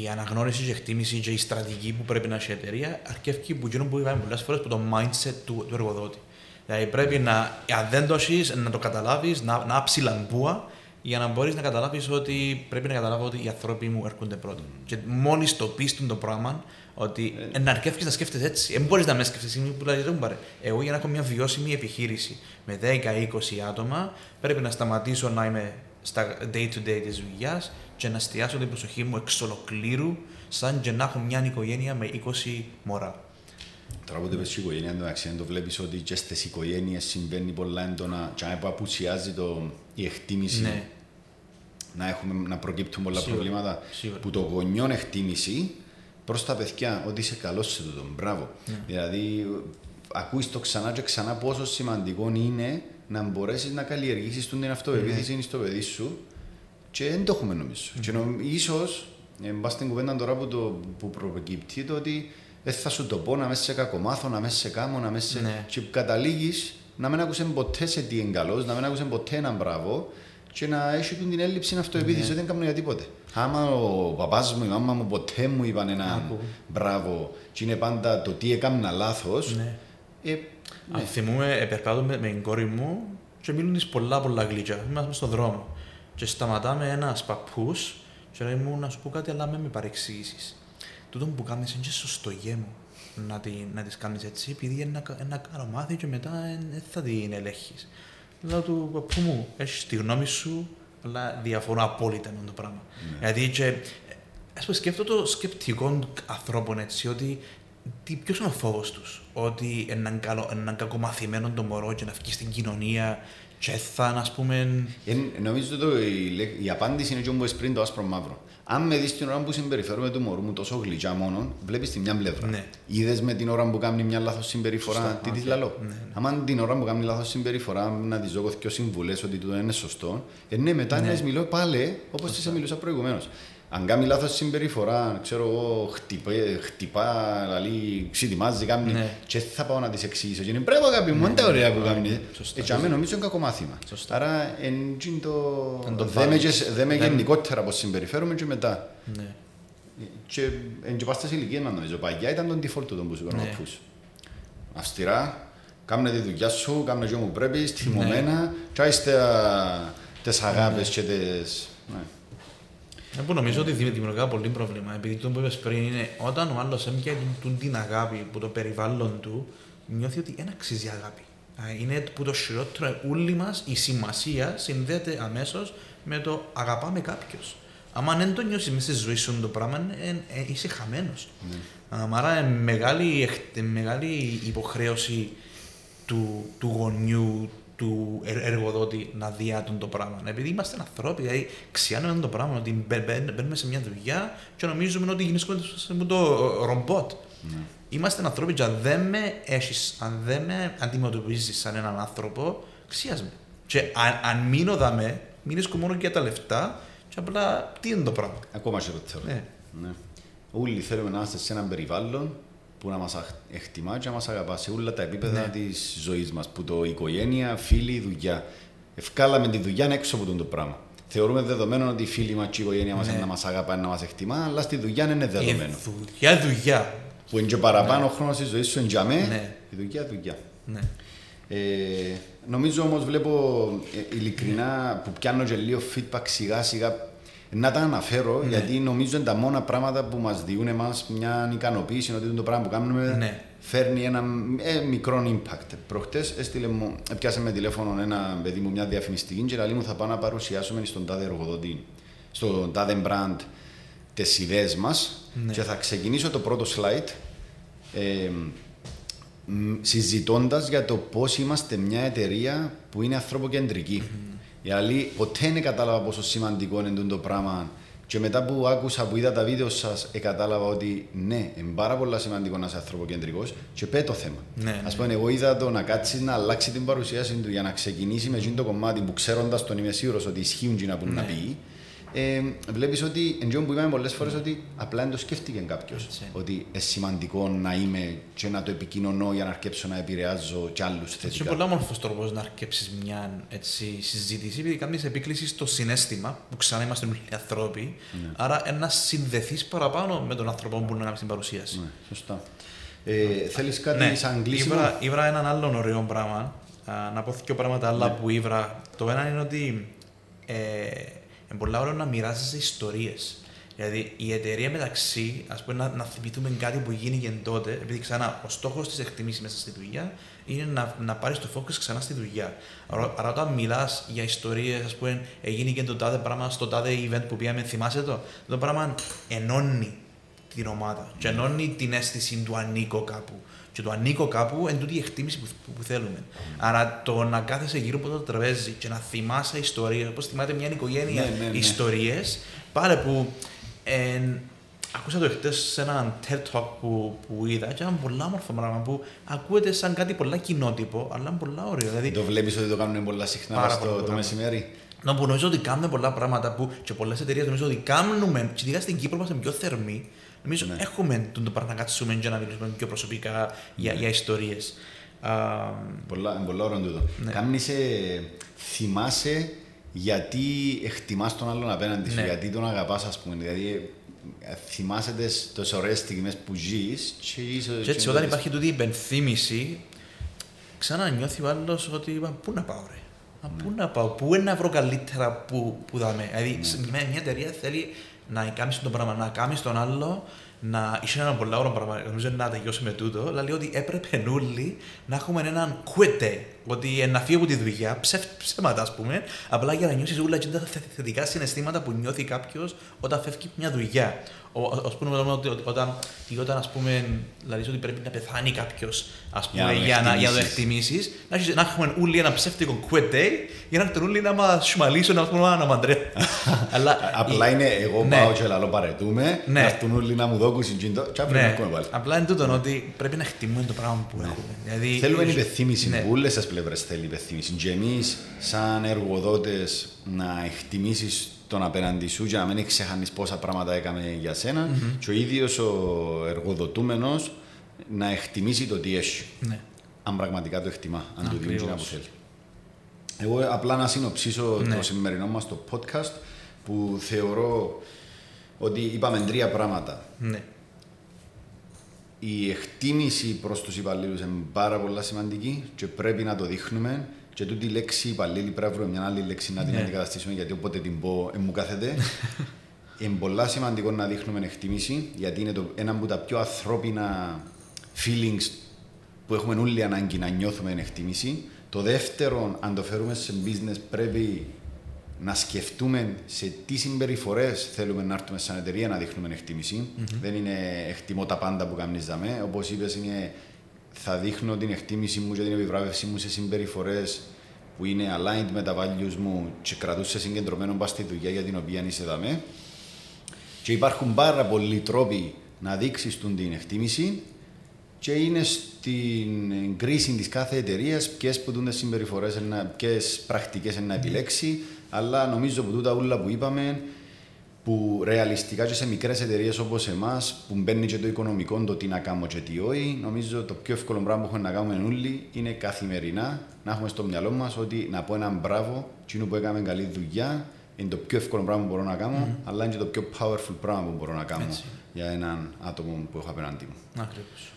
Speaker 2: η αναγνώριση και η εκτίμηση και η στρατηγική που πρέπει να έχει η εταιρεία αρκεύει που γίνουν που είπαμε πολλές φορές από το mindset του, του εργοδότη. Δηλαδή πρέπει να, αν δεν το έχεις, να το καταλάβεις, να, να ψηλαμπούα για να μπορείς να καταλάβεις ότι πρέπει να καταλάβω ότι οι άνθρωποι μου έρχονται πρώτοι. Και μόλις το πεις του το πράγμα, ότι ε, να αρκεύεις να σκέφτεσαι έτσι. Δεν μπορείς να με σκέφτεσαι που λέει δεν πάρε. Εγώ για να έχω μια βιώσιμη επιχείρηση με 10-20 άτομα πρέπει να σταματήσω να είμαι στα day-to-day της δουλειάς και να εστιάσω την προσοχή μου εξ ολοκλήρου σαν και να έχω μια οικογένεια με 20 μωρά.
Speaker 1: Τώρα που το είπες η οικογένεια, εντάξει, δεν το βλέπεις ότι και στις οικογένειες συμβαίνει πολλά έντονα και αν που απουσιάζει το, η εκτίμηση
Speaker 2: Ναι.
Speaker 1: να, έχουμε, να προκύπτουν πολλά
Speaker 2: Σίγουρα,
Speaker 1: προβλήματα
Speaker 2: σίγουρα.
Speaker 1: που το γονιόν εκτίμηση προς τα παιδιά ότι είσαι καλός σε τούτο, μπράβο.
Speaker 2: Ναι.
Speaker 1: Δηλαδή ακούεις το ξανά και ξανά πόσο σημαντικό είναι να μπορέσεις να καλλιεργήσεις την αυτοπεποίθηση
Speaker 2: Ναι.
Speaker 1: στο παιδί σου και δεν το έχουμε νομίζω. Και νομ, ίσως, ε, μπας στην κουβέντα τώρα που, το, που προκύπτει, το ότι δεν θα σου το πω να μέσα σε κακομάθω, να μέσα σε κάμω, να μέσα σε...
Speaker 2: Ναι.
Speaker 1: Και καταλήγεις να μην ακούσε ποτέ σε τι είναι καλός, να μην ακούσε ποτέ έναν μπράβο και να έχει την έλλειψη αυτοεπίθεση
Speaker 2: Ναι.
Speaker 1: ότι δεν κάνω για τίποτε. Άμα ο παπάς μου, η μάμα μου ποτέ μου είπαν έναν
Speaker 2: Άκου.
Speaker 1: μπράβο και είναι πάντα το τι έκανα λάθος,
Speaker 2: Ναι.
Speaker 1: Ε,
Speaker 2: Αν θυμούμε, επερπάτω με, με την κόρη μου και μιλούν της πολλά πολλά γλυκιά. Είμαστε στον δρόμο. Και σταματάμε ένας παππούς και λέει μου να σου πω κάτι, αλλά με με παρεξηγήσεις. Τούτο που κάνεις είναι και σωστό γέ μου να, τη, να τις κάνεις έτσι, επειδή είναι ένα, ένα καλό μάθη και μετά δεν θα την ελέγχεις. Λέω του παππού μου, έχεις τη γνώμη σου, αλλά διαφορώ απόλυτα με το πράγμα. Γιατί και, ας πούμε, σκέφτομαι το σκεπτικό ανθρώπων έτσι, ότι τι, ποιος είναι ο φόβος τους, ότι έναν, καλό, έναν κακομαθημένο το μωρό και να βγει στην κοινωνία και θα, ας πούμε,
Speaker 1: Εν, νομίζω το, η, λέ- η απάντηση είναι και όπως πριν το άσπρο μαύρο. Αν με δεις την ώρα που συμπεριφέρομαι του μωρού μου τόσο γλυκιά μόνο, βλέπεις τη μια πλευρά.
Speaker 2: Ναι.
Speaker 1: Είδες με την ώρα που κάνει μια λάθος συμπεριφορά,
Speaker 2: Σωστά,
Speaker 1: τι της
Speaker 2: οκ.
Speaker 1: λαλώ;
Speaker 2: Ναι, ναι.
Speaker 1: Αν την ώρα που κάνει λάθος συμπεριφορά να της δω και συμβουλές ότι τούτο είναι σωστό, ε, ναι, μετά
Speaker 2: Ναι.
Speaker 1: να της μιλώ πάλι όπως της μιλούσα προηγουμένως. Αν κάνει λάθος συμπεριφορά, ξέρω εγώ, χτυπά, χτυπά λαλή, ξετοιμάζει, κάνει,
Speaker 2: Ναι.
Speaker 1: και θα πάω να της εξηγήσω. Και είναι πρέπει αγάπη μου, είναι τα ωραία που κάνει.
Speaker 2: Σωστά,
Speaker 1: Έτσι, αμέ, νομίζω είναι κακό μάθημα.
Speaker 2: Σωστά.
Speaker 1: Άρα, εν τζιν το...
Speaker 2: Εν το
Speaker 1: Δέμε,
Speaker 2: values.
Speaker 1: και, δέμε
Speaker 2: Δεν-
Speaker 1: γενικότερα πώς συμπεριφέρουμε και μετά.
Speaker 2: ναι.
Speaker 1: Και εν και πας στις ηλικίες μας νομίζω. Παγιά ήταν το default του που σου είπαν ο
Speaker 2: Ναι.
Speaker 1: παππούς. Αυστηρά, κάμνε τη δουλειά σου, κάμνε και μου πρέπει, θυμωμένα, και άιστε τις αγάπες και τις... Ναι.
Speaker 2: Ε, που νομίζω ότι δημι- δημιουργά πολύ πρόβλημα. Επειδή το που είπες πριν είναι όταν ο άλλος έμπια την, την αγάπη που το περιβάλλον του, νιώθει ότι δεν αξίζει αγάπη. Α, Είναι που το χειρότερο, όλοι μας η σημασία συνδέεται αμέσως με το αγαπάμε κάποιος. άμα δεν το νιώσεις μέσα στη ζωή σου το πράγμα, ε, ε, είσαι χαμένος. Άρα είναι μεγάλη, εκ- μεγάλη υποχρέωση του, του γονιού, του ερ- εργοδότη να διάτουν το πράγμα. Επειδή είμαστε ανθρώποι, δηλαδή ξιάνουμε το πράγμα ότι μπαι- μπαι- μπαίνουμε σε μια δουλειά και νομίζουμε ότι γινέσκουμε σε το ρομπότ. Είμαστε άνθρωποι και αν δεν με έχεις, αν δεν με αντιμετωπίζεις σαν έναν άνθρωπο, ξιάς με. Και αν, αν μείνω δαμέ, μείνεις μόνο για τα λεφτά και απλά τι είναι το πράγμα.
Speaker 1: Ακόμα χειρότερο.
Speaker 2: Ναι.
Speaker 1: Ναι. Όλοι θέλουμε να είμαστε σε έναν περιβάλλον που να μας αχ- εκτιμά και να μας αγαπά σε όλα τα επίπεδα
Speaker 2: Ναι.
Speaker 1: της ζωής μας. Που το οικογένεια, φίλοι, δουλειά. Ευκάλαμε τη δουλειά έξω από τον το πράγμα. Θεωρούμε δεδομένο ότι οι φίλοι μας και η οικογένεια μας
Speaker 2: Ναι.
Speaker 1: είναι να μας αγαπά, να μας εκτιμά, αλλά στη δουλειά είναι δεδομένο.
Speaker 2: Ε, δουλειά, δουλειά.
Speaker 1: Που είναι και παραπάνω ο χρόνος της ζωής σου είναι για μέ,
Speaker 2: Ναι.
Speaker 1: η δουλειά, δουλειά.
Speaker 2: Ναι.
Speaker 1: Ε, νομίζω όμως βλέπω ε, ειλικρινά που πιάνω και λίγο feedback σιγά σιγά να τα αναφέρω
Speaker 2: Ναι.
Speaker 1: γιατί νομίζω είναι τα μόνα πράγματα που μας διούν εμάς μια ικανοποίηση ότι το πράγμα που κάνουμε
Speaker 2: Ναι.
Speaker 1: φέρνει ένα ε, μικρό impact. Προχτές έστειλε μου, πιάσε με τηλέφωνο ένα παιδί μου μια διαφημιστική και λέει μου θα πάω να παρουσιάσουμε στον τάδε εργοδότη, στον τάδε brand τις ιδέες μας
Speaker 2: Ναι.
Speaker 1: και θα ξεκινήσω το πρώτο slide ε, συζητώντας για το πώς είμαστε μια εταιρεία που είναι ανθρωποκεντρική. Δηλαδή, ποτέ δεν κατάλαβα πόσο σημαντικό είναι το πράγμα. Και μετά που άκουσα, που είδα τα βίντεο σας, κατάλαβα ότι ναι, είναι πάρα πολύ σημαντικό να είσαι ανθρωποκεντρικός και πέ το θέμα.
Speaker 2: Ναι,
Speaker 1: Α
Speaker 2: ναι.
Speaker 1: πούμε, εγώ είδα το να κάτσεις να αλλάξει την παρουσίαση του για να ξεκινήσει με εκείνο το κομμάτι που ξέροντας τον είμαι σίγουρος ότι ισχύουν εκείνα που να
Speaker 2: Ναι.
Speaker 1: πει. Ε, Βλέπεις ότι, εντζόν που είπαμε πολλές φορές, ότι απλά δεν το σκέφτηκε κάποιος.
Speaker 2: Έτσι.
Speaker 1: Ότι είναι σημαντικό να είμαι και να το επικοινωνώ για να αρκέψω να επηρεάζω κι άλλους
Speaker 2: Είναι
Speaker 1: θετικά.
Speaker 2: πολύ όμορφος τρόπος να αρκέψεις μια έτσι, συζήτηση, επειδή κάνεις επίκληση στο συνέστημα, που ξανά είμαστε όλοι άνθρωποι.
Speaker 1: Ναι.
Speaker 2: Άρα, ε, να συνδεθείς παραπάνω με τον άνθρωπο που να κάνεις την παρουσίαση.
Speaker 1: Ναι, σωστά. Ε, Θέλεις κάτι σαν κλείσιμο;
Speaker 2: ήβρα, ήβρα έναν άλλον ωραίο πράγμα. Α, να πω δύο πράγματα άλλα
Speaker 1: Ναι.
Speaker 2: που ήβρα. Το ένα είναι ότι ε, είναι πολύ ωραίο να μοιράζεσαι ιστορίες. Δηλαδή η εταιρεία μεταξύ, ας πούμε, να, να θυμηθούμε κάτι που γίνηκε τότε, επειδή ξανά ο στόχος της εκτίμησης μέσα στη δουλειά είναι να, να πάρεις το focus ξανά στη δουλειά. Άρα, άρα όταν μιλάς για ιστορίες, ας πούμε, έγινε και το τάδε πράγμα στο τάδε event που πήγαμε, θυμάσαι το, το πράγμα ενώνει την ομάδα. Και ενώνει την αίσθηση του ανήκω κάπου. Και το ανήκω κάπου είναι τούτη η εκτίμηση που, που, που θέλουμε. Άρα το να κάθεσαι γύρω από το τραπέζι και να θυμάσαι ιστορίες, όπως θυμάται μια οικογένεια
Speaker 1: Ναι, ναι, ναι.
Speaker 2: ιστορίες, πάλι που. Ε, Ακούσα το χτε σε ένα TED Talk που, που είδα και ήταν πολύ όμορφο πράγμα που ακούεται σαν κάτι πολλά κοινότυπο, αλλά είναι πολύ ωραίο. Δηλαδή,
Speaker 1: Το βλέπεις ότι το κάνουν πολλά συχνά
Speaker 2: Πάρα
Speaker 1: μες
Speaker 2: πολύ
Speaker 1: το, το
Speaker 2: πράγμα.
Speaker 1: μεσημέρι;
Speaker 2: να που νομίζω ότι κάνουμε πολλά πράγματα που και πολλές εταιρείες νομίζω ότι κάνουμε, και ειδικά στην Κύπρο είμαστε πιο θερμοί. Νομίζω
Speaker 1: Ναι.
Speaker 2: έχουμε τον το πράγμα να κάτσουμε και να μιλήσουμε πιο προσωπικά για,
Speaker 1: Ναι.
Speaker 2: για ιστορίες.
Speaker 1: Πολλά, είναι πολλά ωραίο τούτο.
Speaker 2: Ναι.
Speaker 1: Κάμνησε, θυμάσαι γιατί εκτιμάς τον άλλον απέναντι σου,
Speaker 2: Ναι.
Speaker 1: γιατί τον αγαπάς, ας πούμε. Δηλαδή, ε, θυμάσαι τις, τις ωραίες στιγμές που ζεις και είσαι...
Speaker 2: Και έτσι, όταν υπάρχει τούτη η υπενθύμηση, ξανά νιώθει ο άλλος ότι «Μα, πού να πάω, ρε; Μα, Πού να πάω, πού είναι να βρω καλύτερα που, που δάμε. Δηλαδή, σε μια, μια εταιρεία θέλει να κάνεις το πράγμα, να κάνεις τον άλλο, να είσαι ένα πολύ ωραίο πράγμα. Νομίζω να τελειώσουμε τούτο. Αλλά λέει ότι έπρεπε όλοι να έχουμε έναν quit day. Ότι ε, να φύγει από τη δουλειά, ψευ, ψέματα ας πούμε, απλά για να νιώσεις όλα και τα θε- θετικά συναισθήματα που νιώθει κάποιος όταν φεύγει από μια δουλειά. Α πούμε, ότι ότι όταν, ή όταν ας πούμε, δηλαδή ότι πρέπει να πεθάνει κάποιος
Speaker 1: Για να τον
Speaker 2: για, να, για να το
Speaker 1: εκτιμήσεις.
Speaker 2: εκτιμήσεις, να, έχεις- να έχουμε όλοι ένα ψεύτικο quit day για να έρθουν όλοι να μας σμαλίσουν, να πούμε, να μαντρεύουν. Αλλά
Speaker 1: Απλά
Speaker 2: η-
Speaker 1: είναι εγώ
Speaker 2: ναι.
Speaker 1: πάω και λαλό παρετούμε,
Speaker 2: Ναι.
Speaker 1: να έρθουν όλοι να μου δώκουν και αύριο να
Speaker 2: Ναι,
Speaker 1: ακούμε πάλι.
Speaker 2: απλά είναι τούτο ότι πρέπει να εκτιμούμε το πράγμα που έχουμε. Δηλαδή,
Speaker 1: Θέλουμε υπενθύμηση
Speaker 2: ναι.
Speaker 1: που όλες τις πλευρές θέλει υπενθύμηση. Και εμείς σαν εργοδότες να εκτιμήσεις τον απέναντι σου και να μην ξεχάνεις πόσα πράγματα έκαμε για σενα και ο ίδιος ο εργοδοτούμενος να εκτιμήσει το τι έχει.
Speaker 2: Ναι.
Speaker 1: Αν πραγματικά το εκτιμά, αν το δίνει
Speaker 2: Ακριβώς.
Speaker 1: εκείνα που θέλει. Εγώ απλά να συνοψίσω
Speaker 2: Ναι.
Speaker 1: το σημερινό μας το podcast που θεωρώ ότι είπαμε τρία πράγματα.
Speaker 2: ναι.
Speaker 1: Η εκτίμηση προς τους υπαλλήλους είναι πάρα πολύ σημαντική και πρέπει να το δείχνουμε και τούτη η λέξη υπαλλήλοι πρέπει να βρούμε μια άλλη λέξη να την
Speaker 2: Ναι.
Speaker 1: αντικαταστήσουμε γιατί όποτε την πω ε, μου κάθεται. είναι πολύ σημαντικό να δείχνουμε εκτίμηση γιατί είναι το, ένα από τα πιο ανθρώπινα feelings που έχουμε όλοι ανάγκη να νιώθουμε εκτίμηση. Το δεύτερο, αν το φέρουμε σε business, πρέπει να σκεφτούμε σε τι συμπεριφορές θέλουμε να έρθουμε σαν εταιρεία να δείχνουμε εκτίμηση. Mm-hmm. Δεν είναι εκτιμώ τα πάντα που κάνεις δαμέ. Όπως είπες, είναι θα δείχνω την εκτίμηση μου και την επιβράβευσή μου σε συμπεριφορές που είναι aligned με τα values μου και κρατούσε συγκεντρωμένο πας στη δουλειά για την οποία είσαι δαμέ. Και υπάρχουν πάρα πολλοί τρόποι να δείξεις την εκτίμηση και είναι στην κρίση της κάθε εταιρείας ποιες που δουν συμπεριφορές, ποιες πρακτικές να επιλέξει. Αλλά νομίζω που τούτα όλα που είπαμε, που ρεαλιστικά και σε μικρές εταιρείες όπως εμάς, που μπαίνει και το οικονομικό, το τι να κάνουμε και τι όχι, νομίζω το πιο εύκολο πράγμα που έχουμε να κάνουμε όλοι είναι καθημερινά να έχουμε στο μυαλό μας ότι να πω έναν μπράβο, εκείνο που έκαμε καλή δουλειά, είναι το πιο εύκολο πράγμα που μπορώ να κάνω, mm. αλλά είναι και το πιο powerful πράγμα που μπορώ να κάνω Έτσι. για έναν άτομο που έχω απέναντί μου.
Speaker 2: Ακριβώς.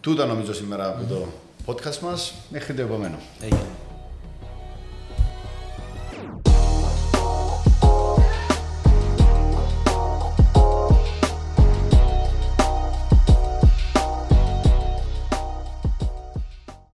Speaker 1: Τούτα νομίζω σήμερα από το podcast μας. Μέχρι το επόμενο.
Speaker 2: Έγινε.